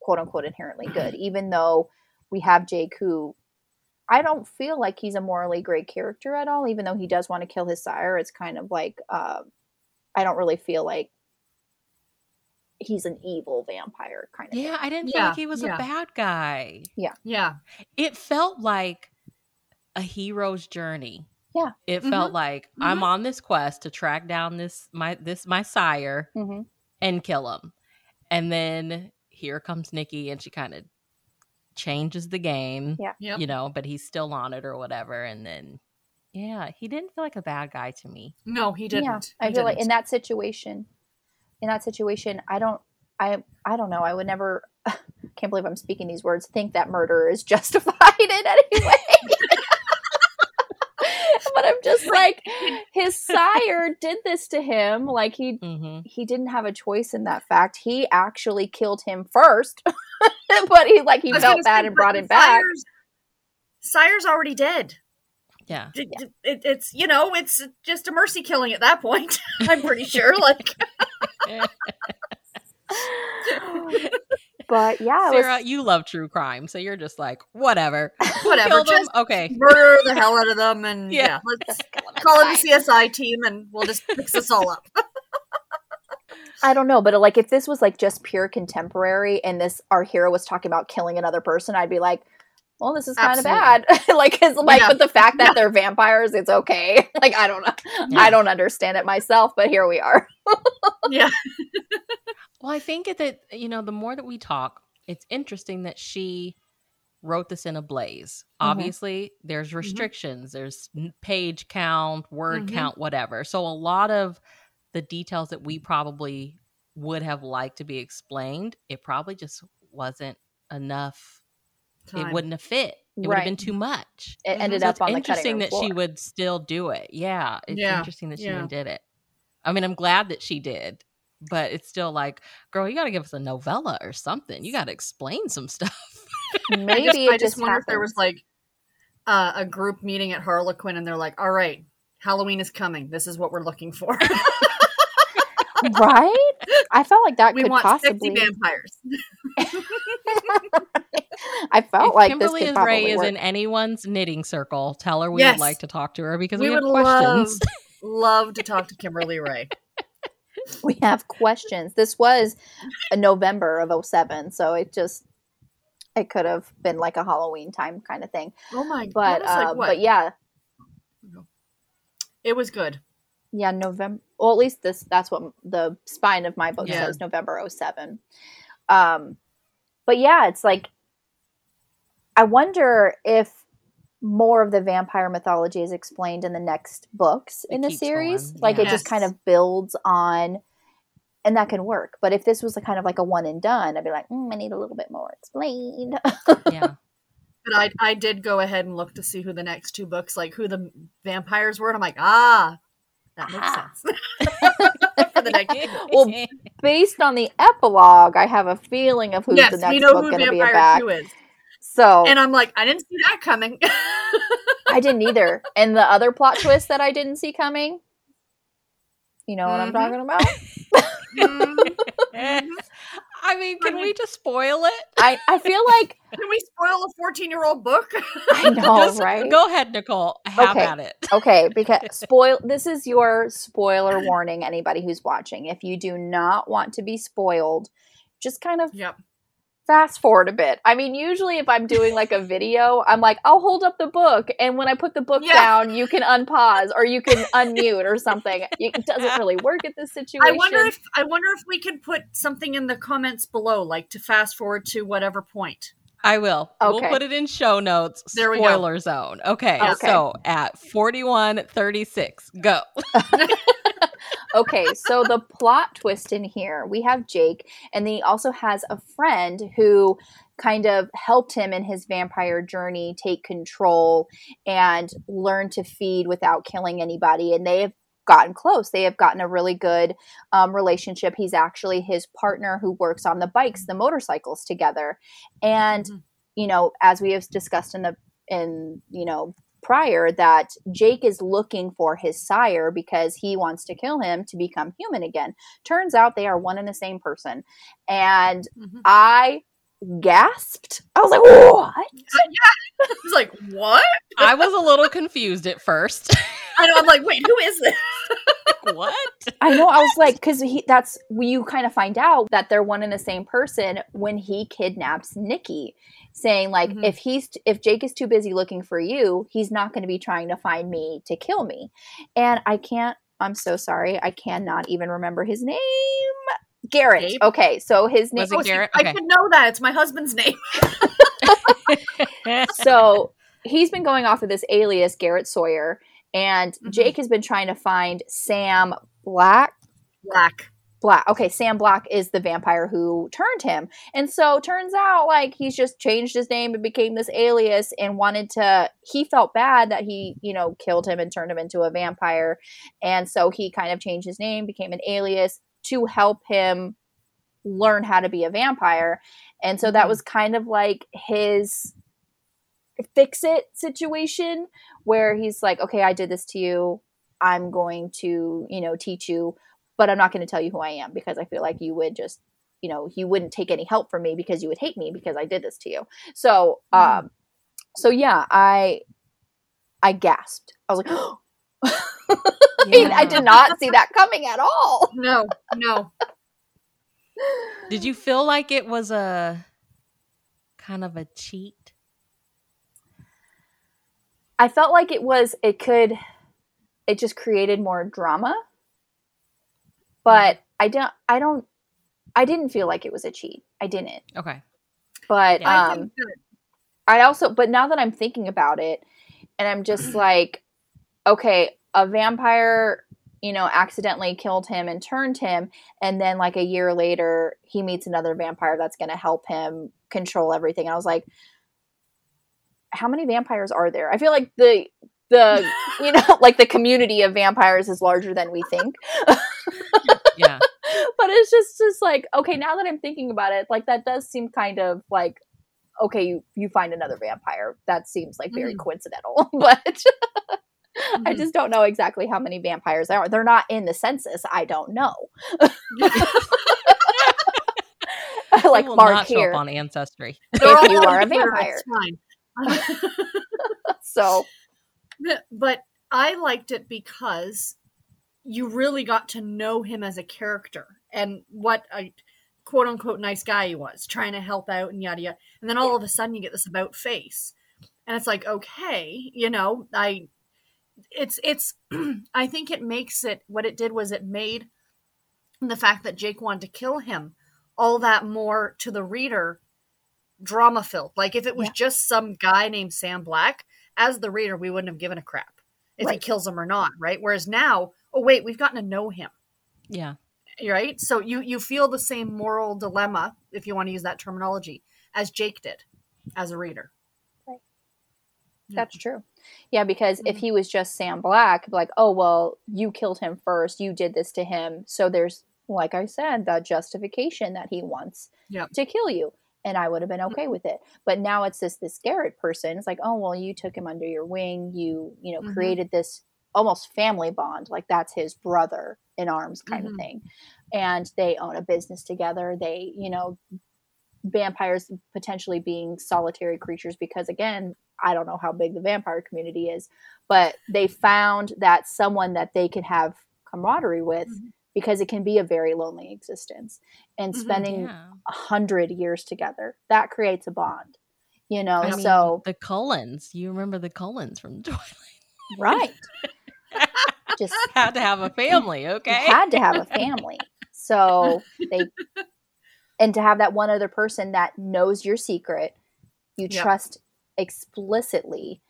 quote unquote inherently good, even though we have Jake who I don't feel like he's a morally great character at all, even though he does want to kill his sire. It's kind of like uh, I don't really feel like he's an evil vampire kind of. Yeah, I didn't feel Yeah, like he was yeah. a bad guy. Yeah yeah. It felt like a hero's journey. Yeah. It Mhm. felt like I'm Mhm. on this quest to track down this my this my sire hmm and kill him. And then here comes Nikki and she kind of changes the game. Yeah. Yep. You know, but he's still on it or whatever and then yeah, he didn't feel like a bad guy to me. No, he didn't. Yeah, I He feel like in that situation, in that situation, I don't, I, I don't know. I would never. Can't believe I'm speaking these words. Think that murder is justified in any way. I'm just like, his sire did this to him. Like he, Mhm. he didn't have a choice in that fact. He actually killed him first, but he like he felt bad and brought him back. Sire's, Sire's already dead. Yeah. It- it- it's you know, it's just a mercy killing at that point. I'm pretty sure. Like, but yeah, it was- Sarah, you love true crime, so you're just like, whatever. whatever. Kill them? Okay. murder the hell out of them, and Yeah. yeah, let's call in the CSI team, and we'll just fix this all up. I don't know, but uh, like if this was like just pure contemporary and this our hero was talking about killing another person, I'd be like, well, this is kind of bad. like, it's like, Yeah. but the fact that they're vampires, it's okay. like, I don't know. Yeah. I don't understand it myself, but here we are. yeah, Well, I think that you know, the more that we talk, it's interesting that she wrote this in a blaze. Mhm. Obviously, there's restrictions. There's page count, word Mhm. count, whatever. So a lot of the details that we probably would have liked to be explained, it probably just wasn't enough. It wouldn't have fit. It would have been too much. It Mhm. ended So up it's on interesting that floor. she would still do it. Yeah, it's Yeah, interesting that she yeah. even did it. I mean, I'm glad that she did, but it's still like, girl, you got to give us a novella or something. You got to explain some stuff. Maybe I just, I just wonder if there was like uh, a group meeting at Harlequin, and they're like, "All right, Halloween is coming. This is what we're looking for." right. I felt like that we could want possibly. vampires. I felt if like Kimberly this could Ray is work. in anyone's knitting circle, tell her we Yes. would like to talk to her because we we, have would questions. love love to talk to Kimberly Raye. we have questions. This was a November of 07, so it just it could have been like a Halloween time kind of thing. Oh my But like uh, what? but yeah, it was good. yeah, November. Well, at least this that's what the spine of my book Yeah. says, November 07. Um, but yeah, it's like I wonder if more of the vampire mythology is explained in the next books It in the series. going, Like yeah. it just kind of builds on, and that can work. But if this was a kind of like a one and done, I'd be like, mm, I need a little bit more explained. yeah. But I I did go ahead and look to see who the next two books, like who the vampires were, and I'm like, ah, that makes Ah. sense. For the next well, based on the epilogue, I have a feeling of who's yes, the next book who going to be Vampire about. Q is, So and I'm like, I didn't see that coming. I didn't either. And the other plot twist that I didn't see coming, you know what I'm Mhm. talking about? Mhm. I mean, can I we just spoil it? I, I feel like Can we spoil a 14 year old book? I know, Just right? Go ahead, Nicole. Have Okay. at it. Okay, because spoil this is your spoiler warning anybody who's watching. If you do not want to be spoiled, just kind of yep. Fast forward a bit. I mean, usually if I'm doing like a video, I'm like, I'll hold up the book, and when I put the book Yeah. down, you can unpause or you can unmute or something. It doesn't really work at this situation. I wonder if I wonder if we could put something in the comments below, like to fast forward to whatever point. I will. We'll put it in show notes. There we go. Spoiler zone. Okay, Okay. So at 4136, go. okay, so the plot twist in here, we have Jake, and he also has a friend who kind of helped him in his vampire journey take control and learn to feed without killing anybody. And they have gotten close. They have gotten a really good um, relationship. He's actually his partner who works on the bikes, the motorcycles together. And, Mhm. you know, as we have discussed in the, in, you know, prior that Jake is looking for his sire because he wants to kill him to become human again. Turns out they are one and the same person. And Mhm. I gasped. I was like, what? I was like, what? I was a little confused at first. I know. I'm like, wait, who is this? what? I know. I was like, because he that's you kind of find out that they're one and the same person when he kidnaps Nikki, saying like, Mhm. if he's if Jake is too busy looking for you, he's not going to be trying to find me to kill me. And I can't. I'm so sorry. I cannot even remember his name. Garrett. Gabe? Okay, so his name. Was Oh, Garrett? I Okay. should know that. It's my husband's name. so he's been going off of this alias Garrett Sawyer, and Mhm. Jake has been trying to find Sam Black. Black. Black. Okay, Sam Black is the vampire who turned him. And so turns out like he's just changed his name and became this alias and wanted to he felt bad that he, you know, killed him and turned him into a vampire. And so he kind of changed his name, became an alias to help him learn how to be a vampire. And so that Mhm. was kind of like his fix it situation where he's like, okay, I did this to you. I'm going to, you know, teach you, but I'm not going to tell you who I am because I feel like you would just, you know, you wouldn't take any help from me because you would hate me because I did this to you. So, Mm. um, so yeah, I, I gasped. I was like, I, mean, I did not see that coming at all. No, no. Did you feel like it was a kind of a cheat? I felt like it was, it could, it just created more drama. But I don't, I don't, I didn't feel like it was a cheat. I didn't. Okay. But Yeah. Um, I also, but now that I'm thinking about it, and I'm just like, okay, a vampire, you know, accidentally killed him and turned him, and then like a year later, he meets another vampire that's going to help him control everything. And I was like, how many vampires are there? I feel like the the you know like the community of vampires is larger than we think Yeah. but it's just just like okay now that i'm thinking about it like that does seem kind of like okay you, you find another vampire that seems like very Mm. coincidental but I Mhm. just don't know exactly how many vampires there are. They're not in the census. I don't know. Like will Mark not show here. up on Ancestry. If you are a vampire. It's fine. So But- but I liked it because you really got to know him as a character and what a quote unquote nice guy he was, trying to help out and yada yada. And then all of a sudden you get this about face. And it's like, okay, you know, I it's it's I think it makes it what it did was it made the fact that Jake wanted to kill him all that more to the reader drama filled. Like if it was Yeah. just some guy named Sam Black, as the reader, we wouldn't have given a crap if he kills him or not, right? Whereas now, oh wait, we've gotten to know him, Yeah. right? So you you feel the same moral dilemma, if you want to use that terminology, as Jake did as a reader. Right. Yeah. That's true. Yeah, because if Mhm. he was just Sam Black, like, oh well, you killed him first, you did this to him, so there's, like I said, that justification that he wants Yep. to kill you, and I would have been Mm-hmm. okay with it. But now it's this this Garrett person. It's like, oh well, you took him under your wing, you you know Mhm. created this almost family bond, like that's his brother in arms kind Mhm. of thing, and they own a business together. They you know vampires potentially being solitary creatures because again i don't know how big the vampire community is but they found that someone that they could have camaraderie with Mhm. because it can be a very lonely existence and Mhm, spending Yeah. a hundred years together that creates a bond you know I mean, so the Cullens. You remember the Cullens from Twilight? right just Had to have a family, okay? had to have a family so they and to have that one other person that knows your secret you Yep. trust explicitly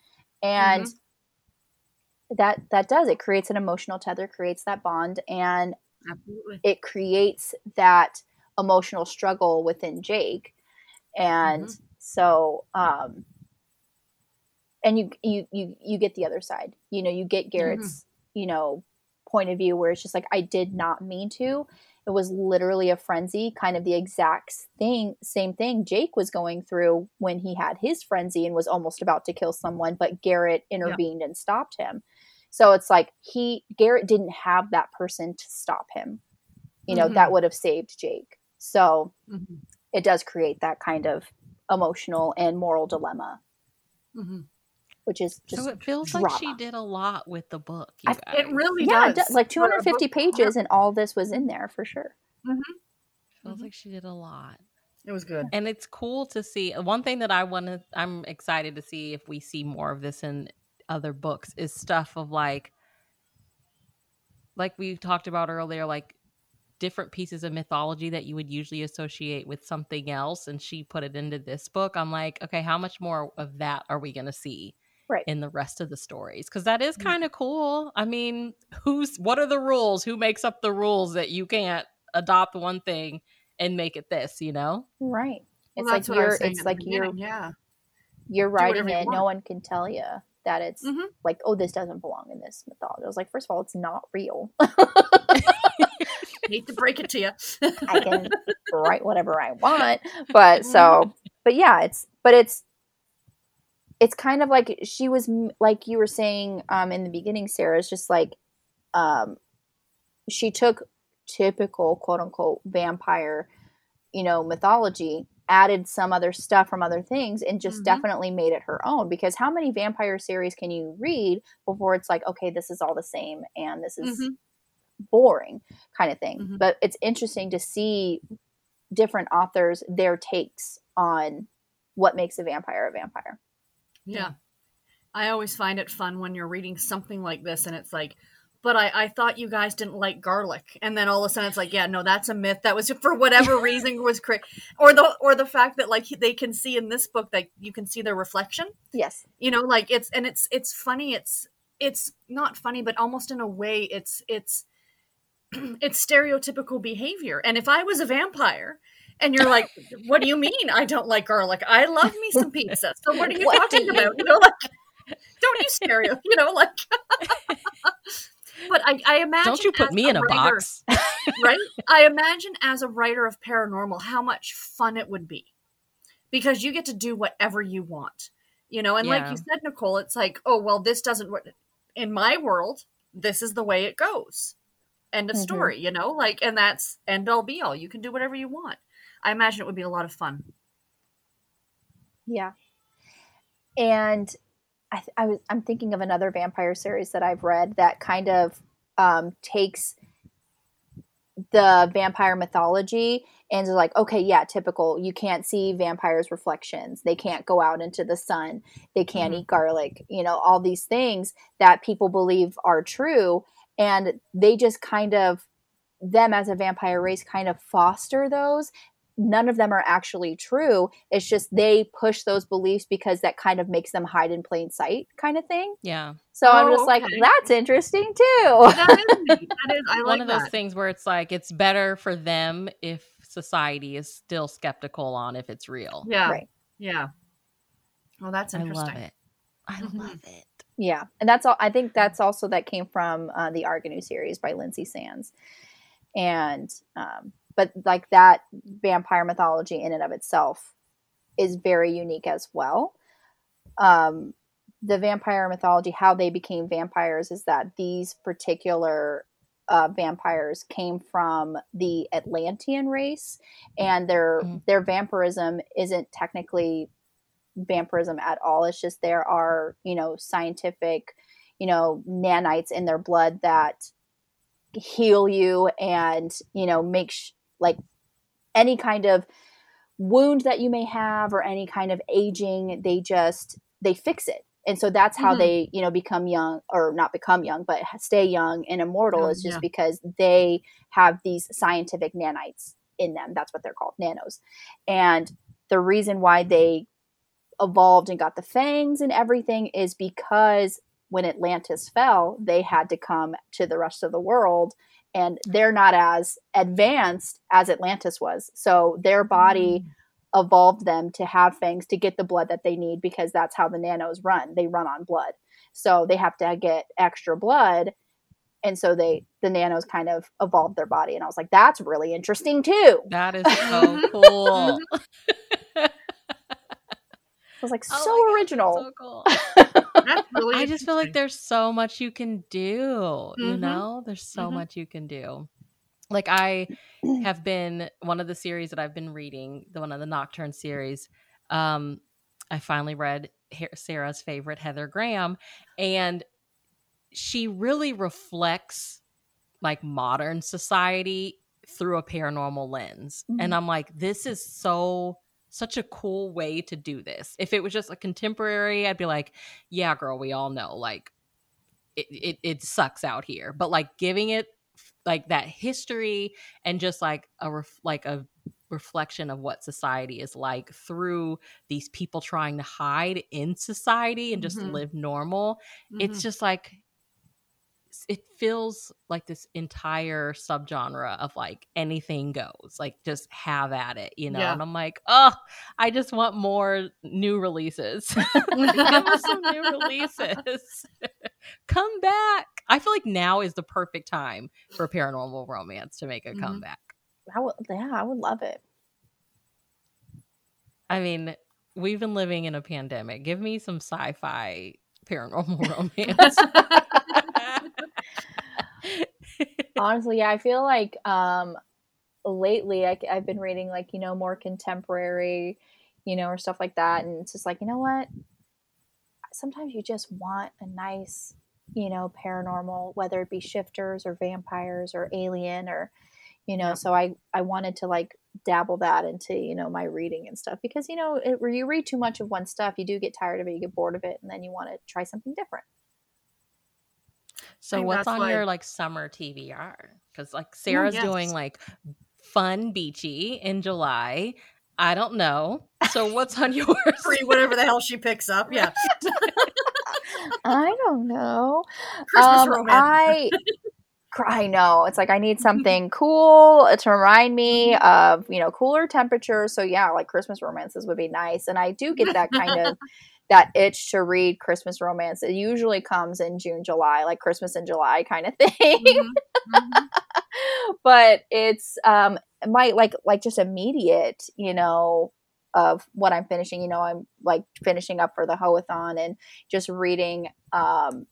and Mm-hmm. that that does it creates an emotional tether creates that bond and Absolutely. it creates that emotional struggle within jake and Mhm. so um and you you you you get the other side you know you get garrett's you know point of view where it's just like i did not mean to it was literally a frenzy kind of the exact thing same thing jake was going through when he had his frenzy and was almost about to kill someone but garrett intervened and stopped him so it's like he garrett didn't have that person to stop him you know Mhm. that would have saved jake so Mhm. it does create that kind of emotional and moral dilemma Mhm. Which is just so it feels like she did a lot with the book. You I- It really yeah it does. does. like For a 250 book- pages and all this was in there for sure feels Mhm. like she did a lot. It was good. And it's cool to see. One thing that I want to, I'm excited to see if we see more of this in other books is stuff of like, like we talked about earlier, like different pieces of mythology that you would usually associate with something else. And she put it into this book. I'm like, okay, how much more of that are we going to see? Right. In the rest of the stories, because that is Mm. kind of cool. I mean, who's what are the rules? Who makes up the rules that you can't adopt one thing and make it this? You know? right Well, it's like that's what I was you're it's like you're yeah. you're whatever writing you it no one can tell you that it's Mhm. like oh this doesn't belong in this mythology i was like first of all it's not real Hate to break it to you. i can write whatever i want but so but yeah it's but it's it's kind of like she was like you were saying um in the beginning sarah it's just like um she took typical quote unquote vampire you know mythology added some other stuff from other things and just Mhm. definitely made it her own because how many vampire series can you read before it's like okay this is all the same and this is Mhm. boring kind of thing Mhm. but it's interesting to see different authors their takes on what makes a vampire a vampire Yeah. I always find it fun when you're reading something like this and it's like, but I, I thought you guys didn't like garlic. And then all of a sudden it's like, yeah, no, that's a myth. That was for whatever reason was correct. Or the, or the fact that like they can see in this book that you can see their reflection, yes you know, like it's, and it's, it's funny. It's, it's not funny, but almost in a way it's, it's, it's stereotypical behavior. And if I was a vampire and you're like, what do you mean I don't like garlic? I love me some pizza. So what are you What talking you- about? You know, like, don't you stereo, you know, like, but I, I imagine. Don't you put as me in a writer, box? right? I imagine as a writer of paranormal how much fun it would be because you get to do whatever you want, you know. And like you said, Nicole, it's like, oh well, this doesn't work. in my world, this is the way it goes. End of Mhm. story, you know? Like and that's end all be all. You can do whatever you want. I imagine it would be a lot of fun. Yeah. And I, th- I was I'm thinking of another vampire series that I've read that kind of um, takes the vampire mythology and is like, okay, yeah, typical. You can't see vampires' reflections. They can't go out into the sun. They can't Mhm. eat garlic. You know, all these things that people believe are true, and they just kind of them as a vampire race kind of foster those none of them are actually true. It's just they push those beliefs because that kind of makes them hide in plain sight, kind of thing. Yeah. So I'm Oh, just like, that's interesting too. That is neat. That is I like One of those that. things where it's like it's better for them if society is still skeptical on if it's real. Yeah. Right. Yeah. Well, that's interesting. I interesting. love it. I Mhm. love it. Yeah, and that's all. I think that's also that came from uh, the Argeneau series by Lynsay Sands, and um, but like that vampire mythology in and of itself is very unique as well. Um, the vampire mythology, how they became vampires, is that these particular uh, vampires came from the Atlantean race, and their Mhm. their vampirism isn't technically vampirism at all. It's just there are, you know, scientific, you know, nanites in their blood that heal you and, you know, make sh- like any kind of wound that you may have or any kind of aging, they just they fix it. And so that's how Mhm. they, you know, become young or not become young, but stay young and immortal Oh, is just yeah. because they have these scientific nanites in them. That's what they're called, nanos. And the reason why they evolved and got the fangs and everything is because when Atlantis fell, they had to come to the rest of the world and they're not as advanced as Atlantis was. So their body mm. evolved them to have fangs to get the blood that they need because that's how the nanos run. They run on blood. So they have to get extra blood and so they the nanos kind of evolved their body and I was like that's really interesting too. That is so cool. I was like Oh so my original. that's so cool. That's really I just feel like there's so much you can do. You Mhm. know, there's so Mhm. much you can do. Like I have been one of the series that I've been reading, the one of the Nocturne series. Um, I finally read Sarah's favorite, Heather Graham, and she really reflects like modern society through a paranormal lens. Mhm. And I'm like, this is so such a cool way to do this. If it was just a contemporary, I'd be like, yeah, girl, we all know like it it, it sucks out here. But like giving it like that history and just like a ref- like a reflection of what society is like through these people trying to hide in society and just Mhm. live normal it's Mhm. just like it feels like this entire subgenre of like anything goes like just have at it you know? Yeah. and i'm like oh i just want more new releases. Give us some new releases. Come back. I feel like now is the perfect time for paranormal romance to make a Mhm. comeback. I would, yeah, I would love it. i mean we've been living in a pandemic. Give me some sci-fi paranormal romance honestly yeah i feel like um lately I, i've been reading like you know more contemporary you know or stuff like that and it's just like you know what? Sometimes you just want a nice you know paranormal whether it be shifters or vampires or alien or you know so i i wanted to like dabble that into you know my reading and stuff because you know it, where you read too much of one stuff you do get tired of it you get bored of it and then you want to try something different So what's on why- your like summer TBR? Because like Sarah's yes. doing like fun beachy in July. I don't know. So what's on yours? Free whatever the hell she picks up. Yeah. i don't know Christmas Um, romance. I I know. It's like I need something cool to remind me of, you know, cooler temperatures. So yeah, like Christmas romances would be nice. And I do get that kind of that itch to read Christmas romance. It usually comes in June, July, like Christmas in July kind of thing. Mhm. Mhm. but it's um my like like just immediate, you know, of what I'm finishing. You know, I'm like finishing up for the Hoathon and just reading um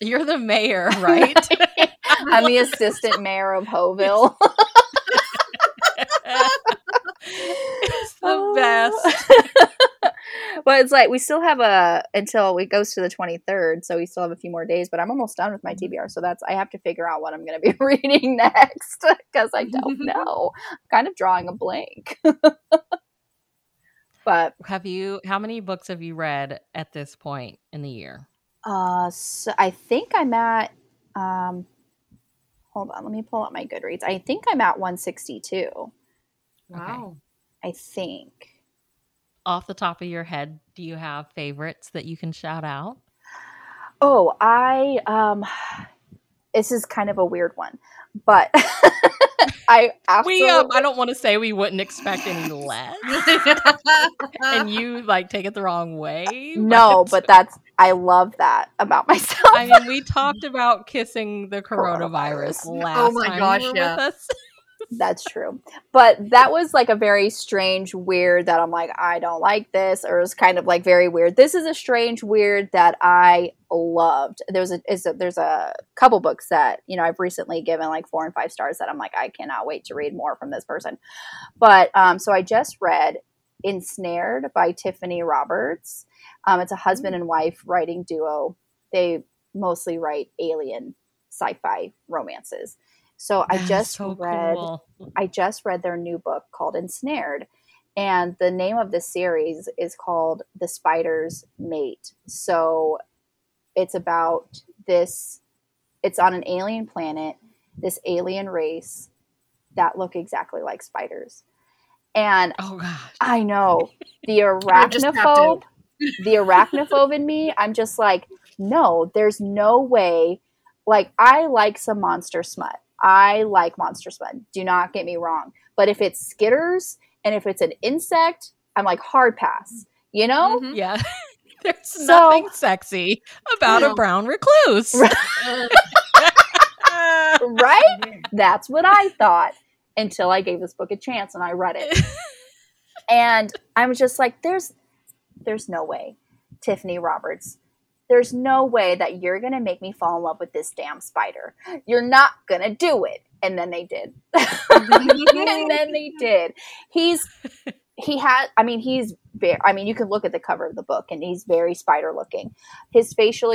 You're the mayor, right? I'm the assistant mayor of Hoville. It's the best. well, it's like we still have a until it goes to the 23rd, so we still have a few more days. But I'm almost done with my TBR, so that's I have to figure out what I'm going to be reading next because I don't know. I'm kind of drawing a blank. but Have you? How many books have you read at this point in the year? uh, so I think I'm at. Um, hold on, let me pull up my Goodreads. I think I'm at 162. Wow. I think. Off the top of your head, do you have favorites that you can shout out? Oh, I um this is kind of a weird one, but I absolutely We, um, I don't want to say we wouldn't expect any less, and you like take it the wrong way. no, but that's I love that about myself. I mean, we talked about kissing the coronavirus, Coronavirus. last Oh my time gosh, yeah. with us. That's true. But that was like a very strange weird that I'm like, I don't like this, or it's kind of like very weird. This is a strange weird that I loved. There's a, is a there's a couple books that, you know, I've recently given like four and five stars that I'm like, I cannot wait to read more from this person. But um, so I just read Ensnared by Tiffany Roberts. Um, it's a husband and wife writing duo. They mostly write alien sci-fi romances. So I just so read cool. I just read their new book called Ensnared. And the name of the series is called The Spider's Mate. So it's about this, it's on an alien planet, this alien race that look exactly like spiders. And Oh gosh. I know the I just tapped arachnophobe, the arachnophobe in me, I'm just like, no, there's no way. Like, I like some monster smut. I like monster smut. Do not get me wrong. But if it's skitters and if it's an insect, I'm like, hard pass. You know? Mhm. Yeah. There's So- nothing sexy about No. a brown recluse. Right? That's what I thought until I gave this book a chance and I read it. and I was just like, there's there's no way, Tiffany Roberts. There's no way that you're gonna make me fall in love with this damn spider. You're not gonna do it. And then they did. and then they did. He's he had I mean he's very I mean you can look at the cover of the book and he's very spider looking. His facial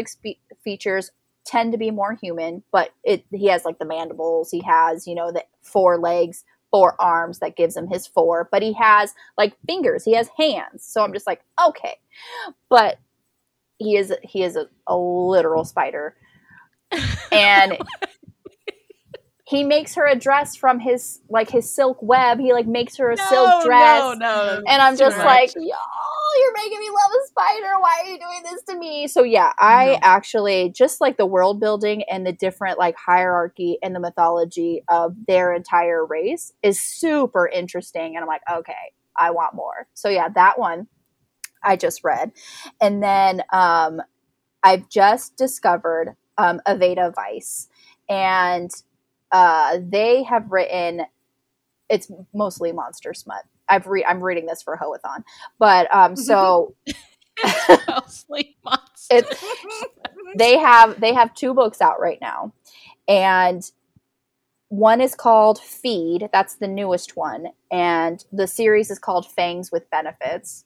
features tend to be more human, but it he has like the mandibles, he has, you know, the four legs, four arms that gives him his four, but he has like fingers, he has hands. So I'm just like, okay. But he is he is a, a literal spider. And he makes her a dress from his like his silk web. He like makes her a silk dress. No, no, And I'm just much. like, y'all, you're making me love a spider. Why are you doing this to me? So yeah, I No. actually just like the world building and the different like hierarchy and the mythology of their entire race is super interesting. And I'm like, okay, I want more. So yeah, that one I just read. And then um I've just discovered um Aveda Vice. And uh they have written it's mostly monster smut. I've re- I'm reading this for Hoathon, but um, so Mostly monster. it's they have they have two books out right now, and one is called Feed. That's the newest one, and the series is called Fangs with Benefits.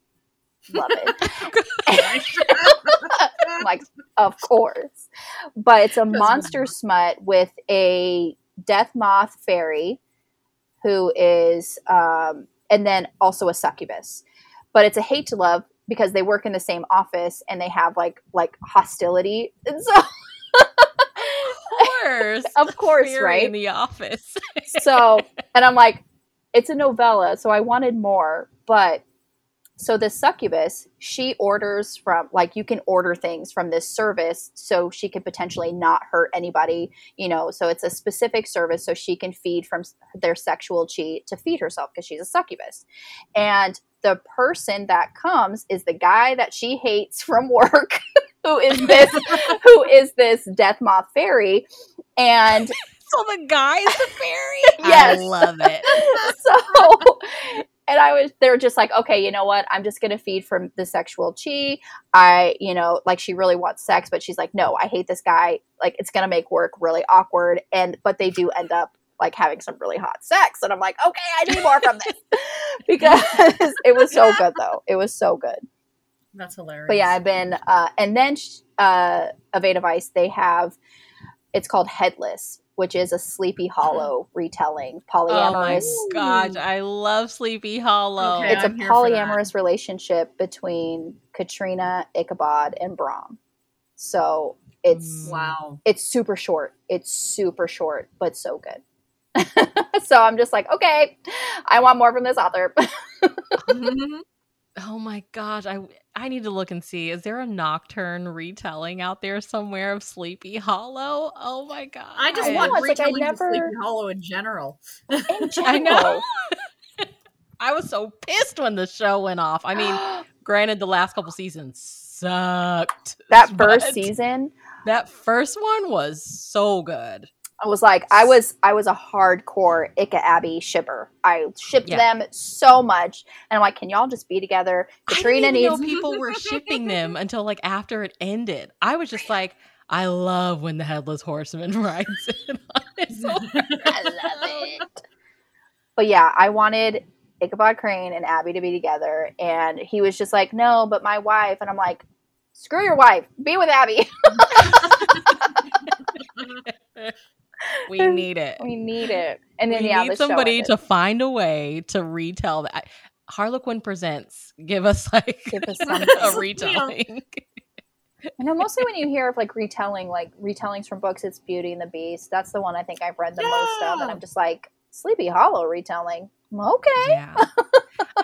Love it. I'm like, of course. But it's a That's monster smut with a death moth fairy who is, um, and then also a succubus. But it's a hate to love because they work in the same office and they have like like hostility. And so, of course. of course, right? In the office. so and i'm like it's a novella so i wanted more but so the succubus she orders from like you can order things from this service so she could potentially not hurt anybody you know so it's a specific service so she can feed from their sexual chi to feed herself because she's a succubus and the person that comes is the guy that she hates from work who is this who is this death moth fairy and so the guy's the fairy. Yes. I love it. so and I was, they're just like, okay, you know what? I'm just going to feed from the sexual chi. I, you know, like she really wants sex, but she's like, no, I hate this guy. Like it's going to make work really awkward. And, but they do end up like having some really hot sex. And I'm like, okay, I need more from this because it was so good though. It was so good. That's hilarious. But yeah, I've been, uh, and then uh, Aveda Vice, they have, it's called Headless, which is a Sleepy Hollow retelling, polyamorous. Oh my gosh, I love Sleepy Hollow. Okay. it's I'm a here for that. polyamorous relationship between Katrina, Ichabod, and Brom. So it's mm. wow. it's super short. It's super short, but so good. so I'm just like, okay, I want more from this author. Mm-hmm. Oh my gosh, I I need to look and see. Is there a nocturne retelling out there somewhere of Sleepy Hollow? Oh my god. I just I want know, it's like I retellings of never- Sleepy Hollow in general. In general. I know. I was so pissed when the show went off. I mean, granted the last couple seasons sucked. that first season, That first one was so good. I was like, I was I was a hardcore Ichabbie shipper. I shipped Yeah. them so much, and I'm like, can y'all just be together? Katrina I didn't needs. know people were shipping them until like after it ended. I was just like, I love when the headless horseman rides in on his horse. I love it. But yeah, I wanted Ichabod Crane and Abby to be together, and he was just like, no, but my wife, and I'm like, screw your wife, be with Abby. we need it. we need it. And then we yeah, need the show somebody to find a way to retell that. Harlequin presents. Give us like Give us a retelling. I know mostly when you hear of like retelling, like retellings from books, it's Beauty and the Beast. That's the one I think I've read the most of, and I'm just like Sleepy Hollow retelling. Okay, yeah.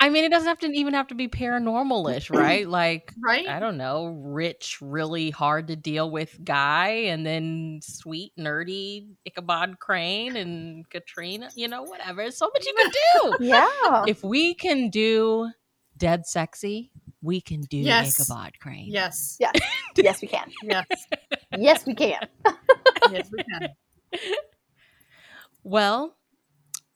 I mean, it doesn't have to even have to be paranormal-ish, right? Like right? I don't know, rich, really hard to deal with guy, and then sweet, nerdy Ichabod Crane and Katrina. You know, whatever. There's so much you can do. yeah. if we can do dead sexy, we can do Yes. Ichabod Crane. Yes. Yeah. yes, we can. Yes. Yes, we can. yes, we can. Well,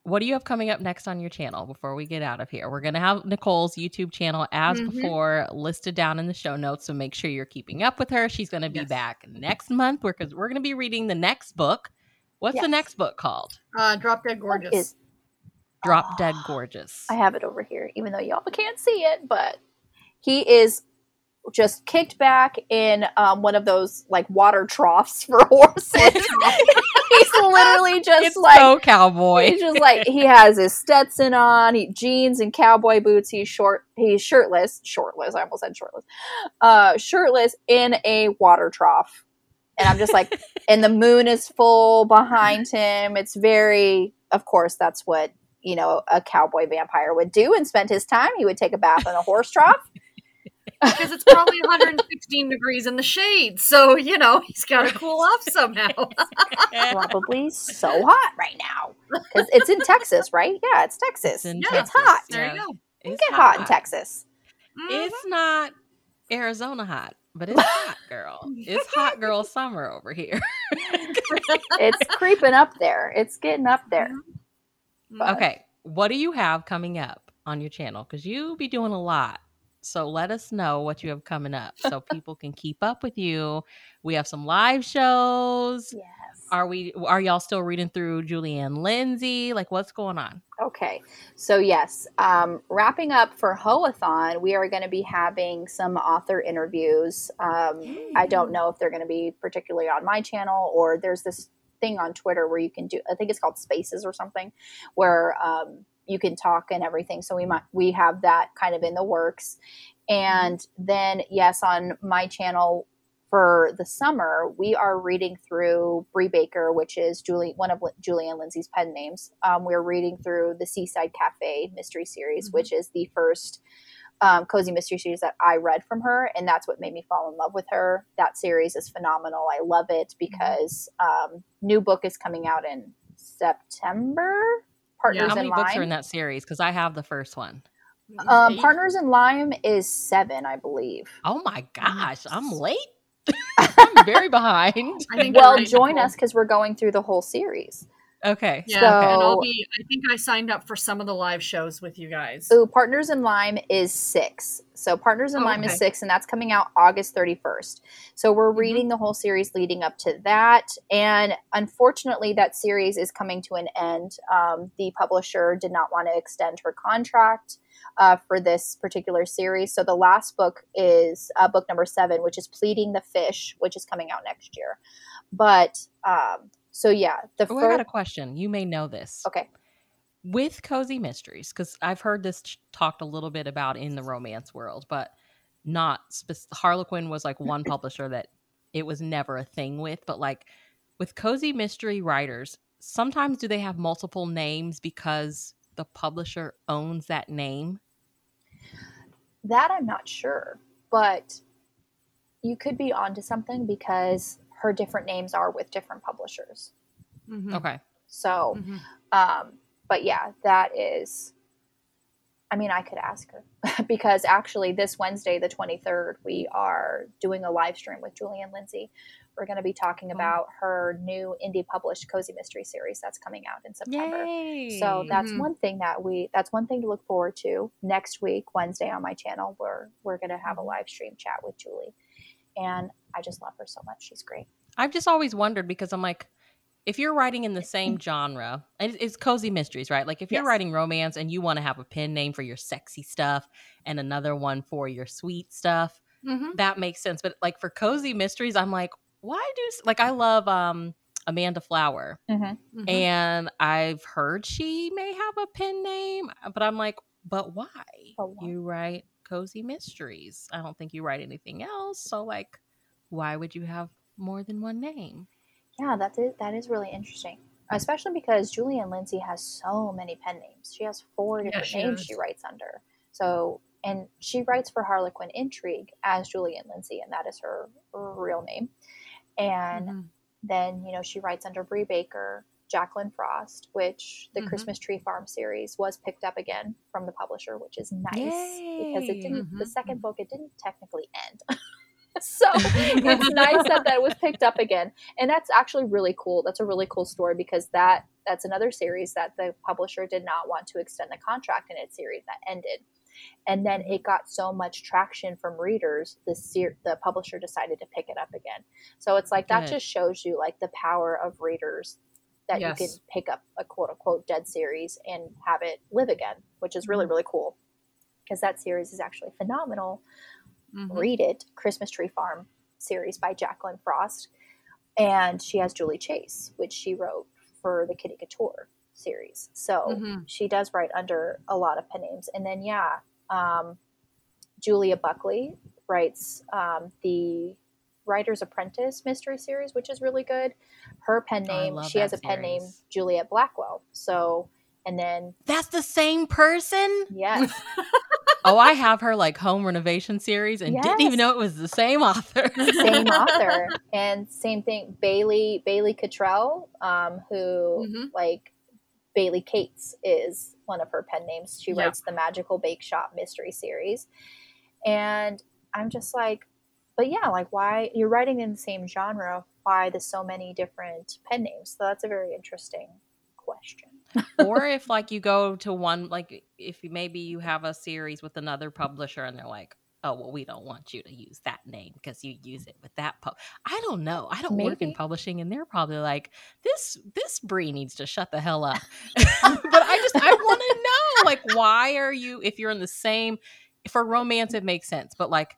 what do you have coming up next on your channel before we get out of here? We're going to have Nicole's YouTube channel as Mhm. before listed down in the show notes, so make sure you're keeping up with her. She's going to be Yes. back next month because we're going to be reading the next book. What's the next book called? Uh, Drop Dead Gorgeous. is- Drop Dead Oh, Gorgeous. I have it over here, even though y'all can't see it, but he is just kicked back in um, one of those like water troughs for horses. He's literally just it's like so cowboy. He's just like he has his Stetson on, he, jeans and cowboy boots. He's short. He's shirtless. Shortless. I almost said shortless. Uh, shirtless in a water trough, and I'm just like, and the moon is full behind him. It's very, of course, that's what you know a cowboy vampire would do and spend his time. He would take a bath in a horse trough. Because it's probably 116 degrees in the shade. So, you know, he's got to cool off somehow. Probably so hot right now because it's in Texas, right? Yeah, it's Texas. It's in it's hot. there yeah. you go. You It's get hot in Texas. Mhm. It's not Arizona hot, but it's hot, girl. It's hot girl summer over here. It's creeping up there. It's getting up there. Mhm. Okay, what do you have coming up on your channel? Because you be doing a lot. So let us know what you have coming up so people can keep up with you. We have some live shows. Yes. Are we are y'all still reading through Julie Anne Lindsey? Like what's going on? Okay. So, yes, um, wrapping up for Hoathon, we are going to be having some author interviews. Um, I don't know if they're going to be particularly on my channel or there's this thing on Twitter where you can do, I think it's called Spaces or something, where um, you can talk and everything. So, we might, we have that kind of in the works. And then, yes, on my channel, for the summer, we are reading through Bree Baker, which is Julie, one of Julie Anne Lindsey's pen names. Um, we're reading through the Seaside Cafe mystery series, Mhm. which is the first um, cozy mystery series that I read from her, and that's what made me fall in love with her. That series is phenomenal. I love it because um, new book is coming out in September. Partners How in many Lime. books are in that series? Because I have the first one. um, Partners in Lime is seven, I believe. Oh my gosh, I'm late. I'm very behind. I think Well, join us because we're going through the whole series. Okay. Yeah, So- and I'll be. I think I signed up for some of the live shows with you guys. Ooh, Partners in Lime is six. So Partners in Oh, Lime is six, and that's coming out August 31st. So we're Mhm. reading the whole series leading up to that. And unfortunately, that series is coming to an end. Um, the publisher did not want to extend her contract uh, for this particular series. So the last book is uh, book number seven, which is Pleading the Fish, which is coming out next year. But um, so yeah, the Oh, I got first. a question. You may know this. Okay. With Cozy Mysteries, because I've heard this talked a little bit about in the romance world, but not spec- Harlequin was like one publisher that it was never a thing with. But like with Cozy Mystery writers, sometimes do they have multiple names because the publisher owns that name? That I'm not sure, but you could be onto something because her different names are with different publishers. Mhm. Okay. So, Mhm. um, but yeah, that is. I mean, I could ask her because actually, this Wednesday, the 23rd, we are doing a live stream with Julie Anne Lindsey. We're going to be talking Oh. about her new indie published cozy mystery series that's coming out in September. Yay. So that's Mhm. one thing that we that's one thing to look forward to next week Wednesday on my channel We're we're going to have a live stream chat with Julie. And I just love her so much. She's great. I've just always wondered because I'm like, if you're writing in the same genre, it's- it's cozy mysteries, right? Like if you're Yes. writing romance and you want to have a pen name for your sexy stuff and another one for your sweet stuff, Mhm. that makes sense. But like for cozy mysteries, I'm like, why do s- like I love um Amanda Flower, Mhm. Mhm. and I've heard she may have a pen name, but I'm like, but why? But why? You write cozy mysteries. I don't think you write anything else. So like, why would you have more than one name? Yeah, that is that is really interesting. Especially because Julie Anne Lindsey has so many pen names. She has four Yeah, different she names does. she writes under. So and she writes for Harlequin Intrigue as Julie Anne Lindsey, and that is her real name. And Mhm. then you know she writes under Bree Baker, Jacqueline Frost, which the Mhm. Christmas Tree Farm series was picked up again from the publisher, which is nice because it didn't. The Mhm. second book it didn't technically end, so it's nice that that was picked up again, and that's actually really cool. That's a really cool story because that that's another series that the publisher did not want to extend the contract in its series that ended. And then it got so much traction from readers, the ser- the publisher decided to pick it up again. So it's like that Good. just shows you like the power of readers that Yes. you can pick up a quote unquote dead series and have it live again, which is really Mhm. really cool because that series is actually phenomenal. Mhm. Read it, Christmas Tree Farm series by Jacqueline Frost, and she has Julie Chase, which she wrote for the Kitty Couture series. So Mhm. she does write under a lot of pen names. And then, yeah, um, Julia Buckley writes um, the Writer's Apprentice mystery series, which is really good. Her pen Oh, name, love she has a that pen name. Juliet Blackwell. So, and then, That's the same person? yes, Oh, I have her like home renovation series and didn't even know it was the same author. same author. And same thing, Bailey, Bailey Cattrell, um, who Mhm. like Bailey Cates is one of her pen names. She Yeah. writes the Magical Bake Shop mystery series. And I'm just like, but yeah, like why you're writing in the same genre, why there's so many different pen names? So that's a very interesting question. or if like you go to one like if maybe you have a series with another publisher and they're like oh well we don't want you to use that name because you use it with that pub i don't know i don't work in publishing and they're probably like this this brie needs to shut the hell up but i just i want to know like why are you if you're in the same for romance it makes sense but like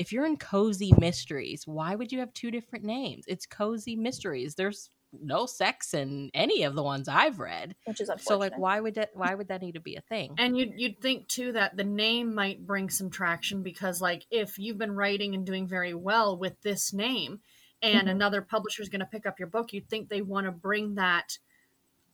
if you're in cozy mysteries why would you have two different names it's cozy mysteries there's no sex in any of the ones i've read Which is unfortunate. so like why would that why would that need to be a thing? And you'd, you'd think too that the name might bring some traction because, like, if you've been writing and doing very well with this name and Mhm. another publisher is going to pick up your book, you'd think they want to bring that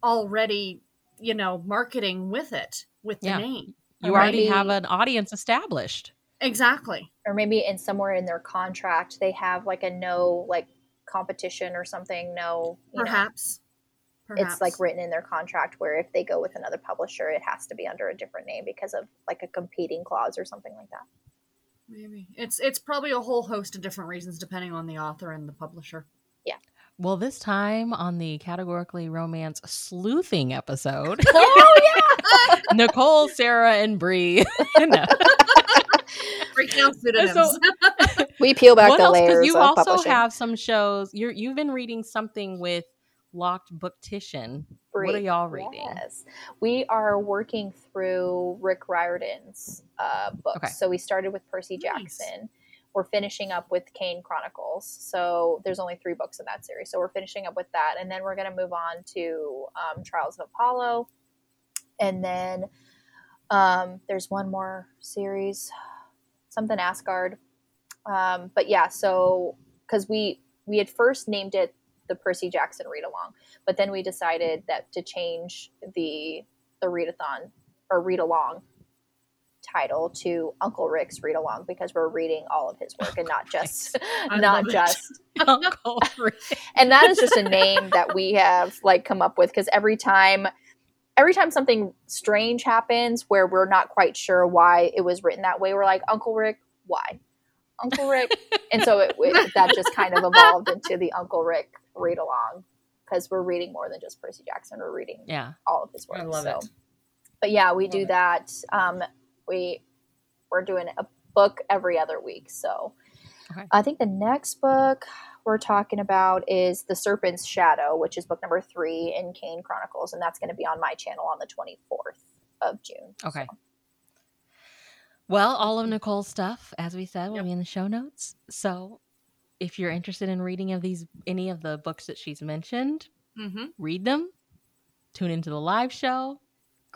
already, you know, marketing with it, with the Yeah. name. You Or already have an audience established. Exactly. Or maybe in somewhere in their contract they have like a no like competition or something, no you know, Perhaps. Perhaps. it's like written in their contract where if they go with another publisher it has to be under a different name because of like a competing clause or something like that Maybe. It's, it's probably a whole host of different reasons depending on the author and the publisher. Yeah well, this time on the categorically romance sleuthing episode, oh yeah. Nicole, Sarah, and Bree. no. Breakdown pseudonyms. So- We peel back what the else? layers you of also publishing. have some shows. You're you've been reading something with Locked Booktition. What are y'all reading? Yes. We are working through Rick Riordan's uh, books. Okay. So we started with Percy Nice. Jackson. We're finishing up with Kane Chronicles. So there's only three books in that series. So we're finishing up with that. And then we're going to move on to um, Trials of Apollo. And then um, there's one more series, something Asgard. Um, but yeah, so because we we had first named it the Percy Jackson read along, but then we decided that to change the the readathon or read along title to Uncle Rick's read along because we're reading all of his work and not just not just Uncle Rick. and that is just a name that we have like come up with because every time every time something strange happens where we're not quite sure why it was written that way we're like uncle rick why uncle rick and so it, it- that just kind of evolved into the uncle rick read along because we're reading more than just percy jackson we're reading Yeah. all of his work I love so it. but yeah we Love do it. that um we we're doing a book every other week so Okay. i think the next book we're talking about is the serpent's shadow which is book number three in kane chronicles and that's going to be on my channel on the 24th of june Okay. So, Well, all of Nicole's stuff, as we said, will Yep. be in the show notes. So if you're interested in reading of these any of the books that she's mentioned, Mm-hmm. read them. Tune into the live show.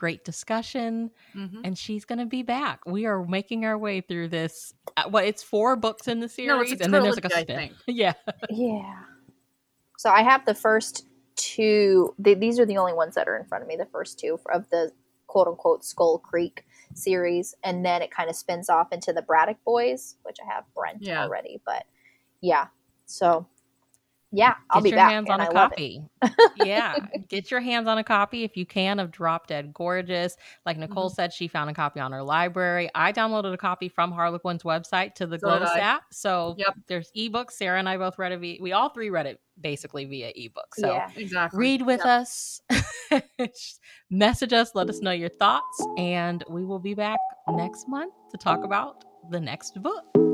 Great discussion. Mm-hmm. And she's going to be back. We are making our way through this. Uh, well, it's four books in the series, No, it's and then there's like a spin. think. Yeah. yeah so i have the first two th- these are the only ones that are in front of me the first two of the quote unquote skull creek series and then it kind of spins off into the braddock boys which i have brent Yeah. already but yeah so yeah i'll Get your hands and on a I copy. yeah. Get your hands on a copy if you can of Drop Dead Gorgeous. Like Nicole Mm-hmm. said, she found a copy on her library. I downloaded a copy from Harlequin's website to the So Glows app. So Yep. there's ebooks. Sarah and I both read it. Via, we all three read it basically via ebook. So yeah Exactly. read with Yep. us, message us, let us know your thoughts, and we will be back next month to talk about the next book.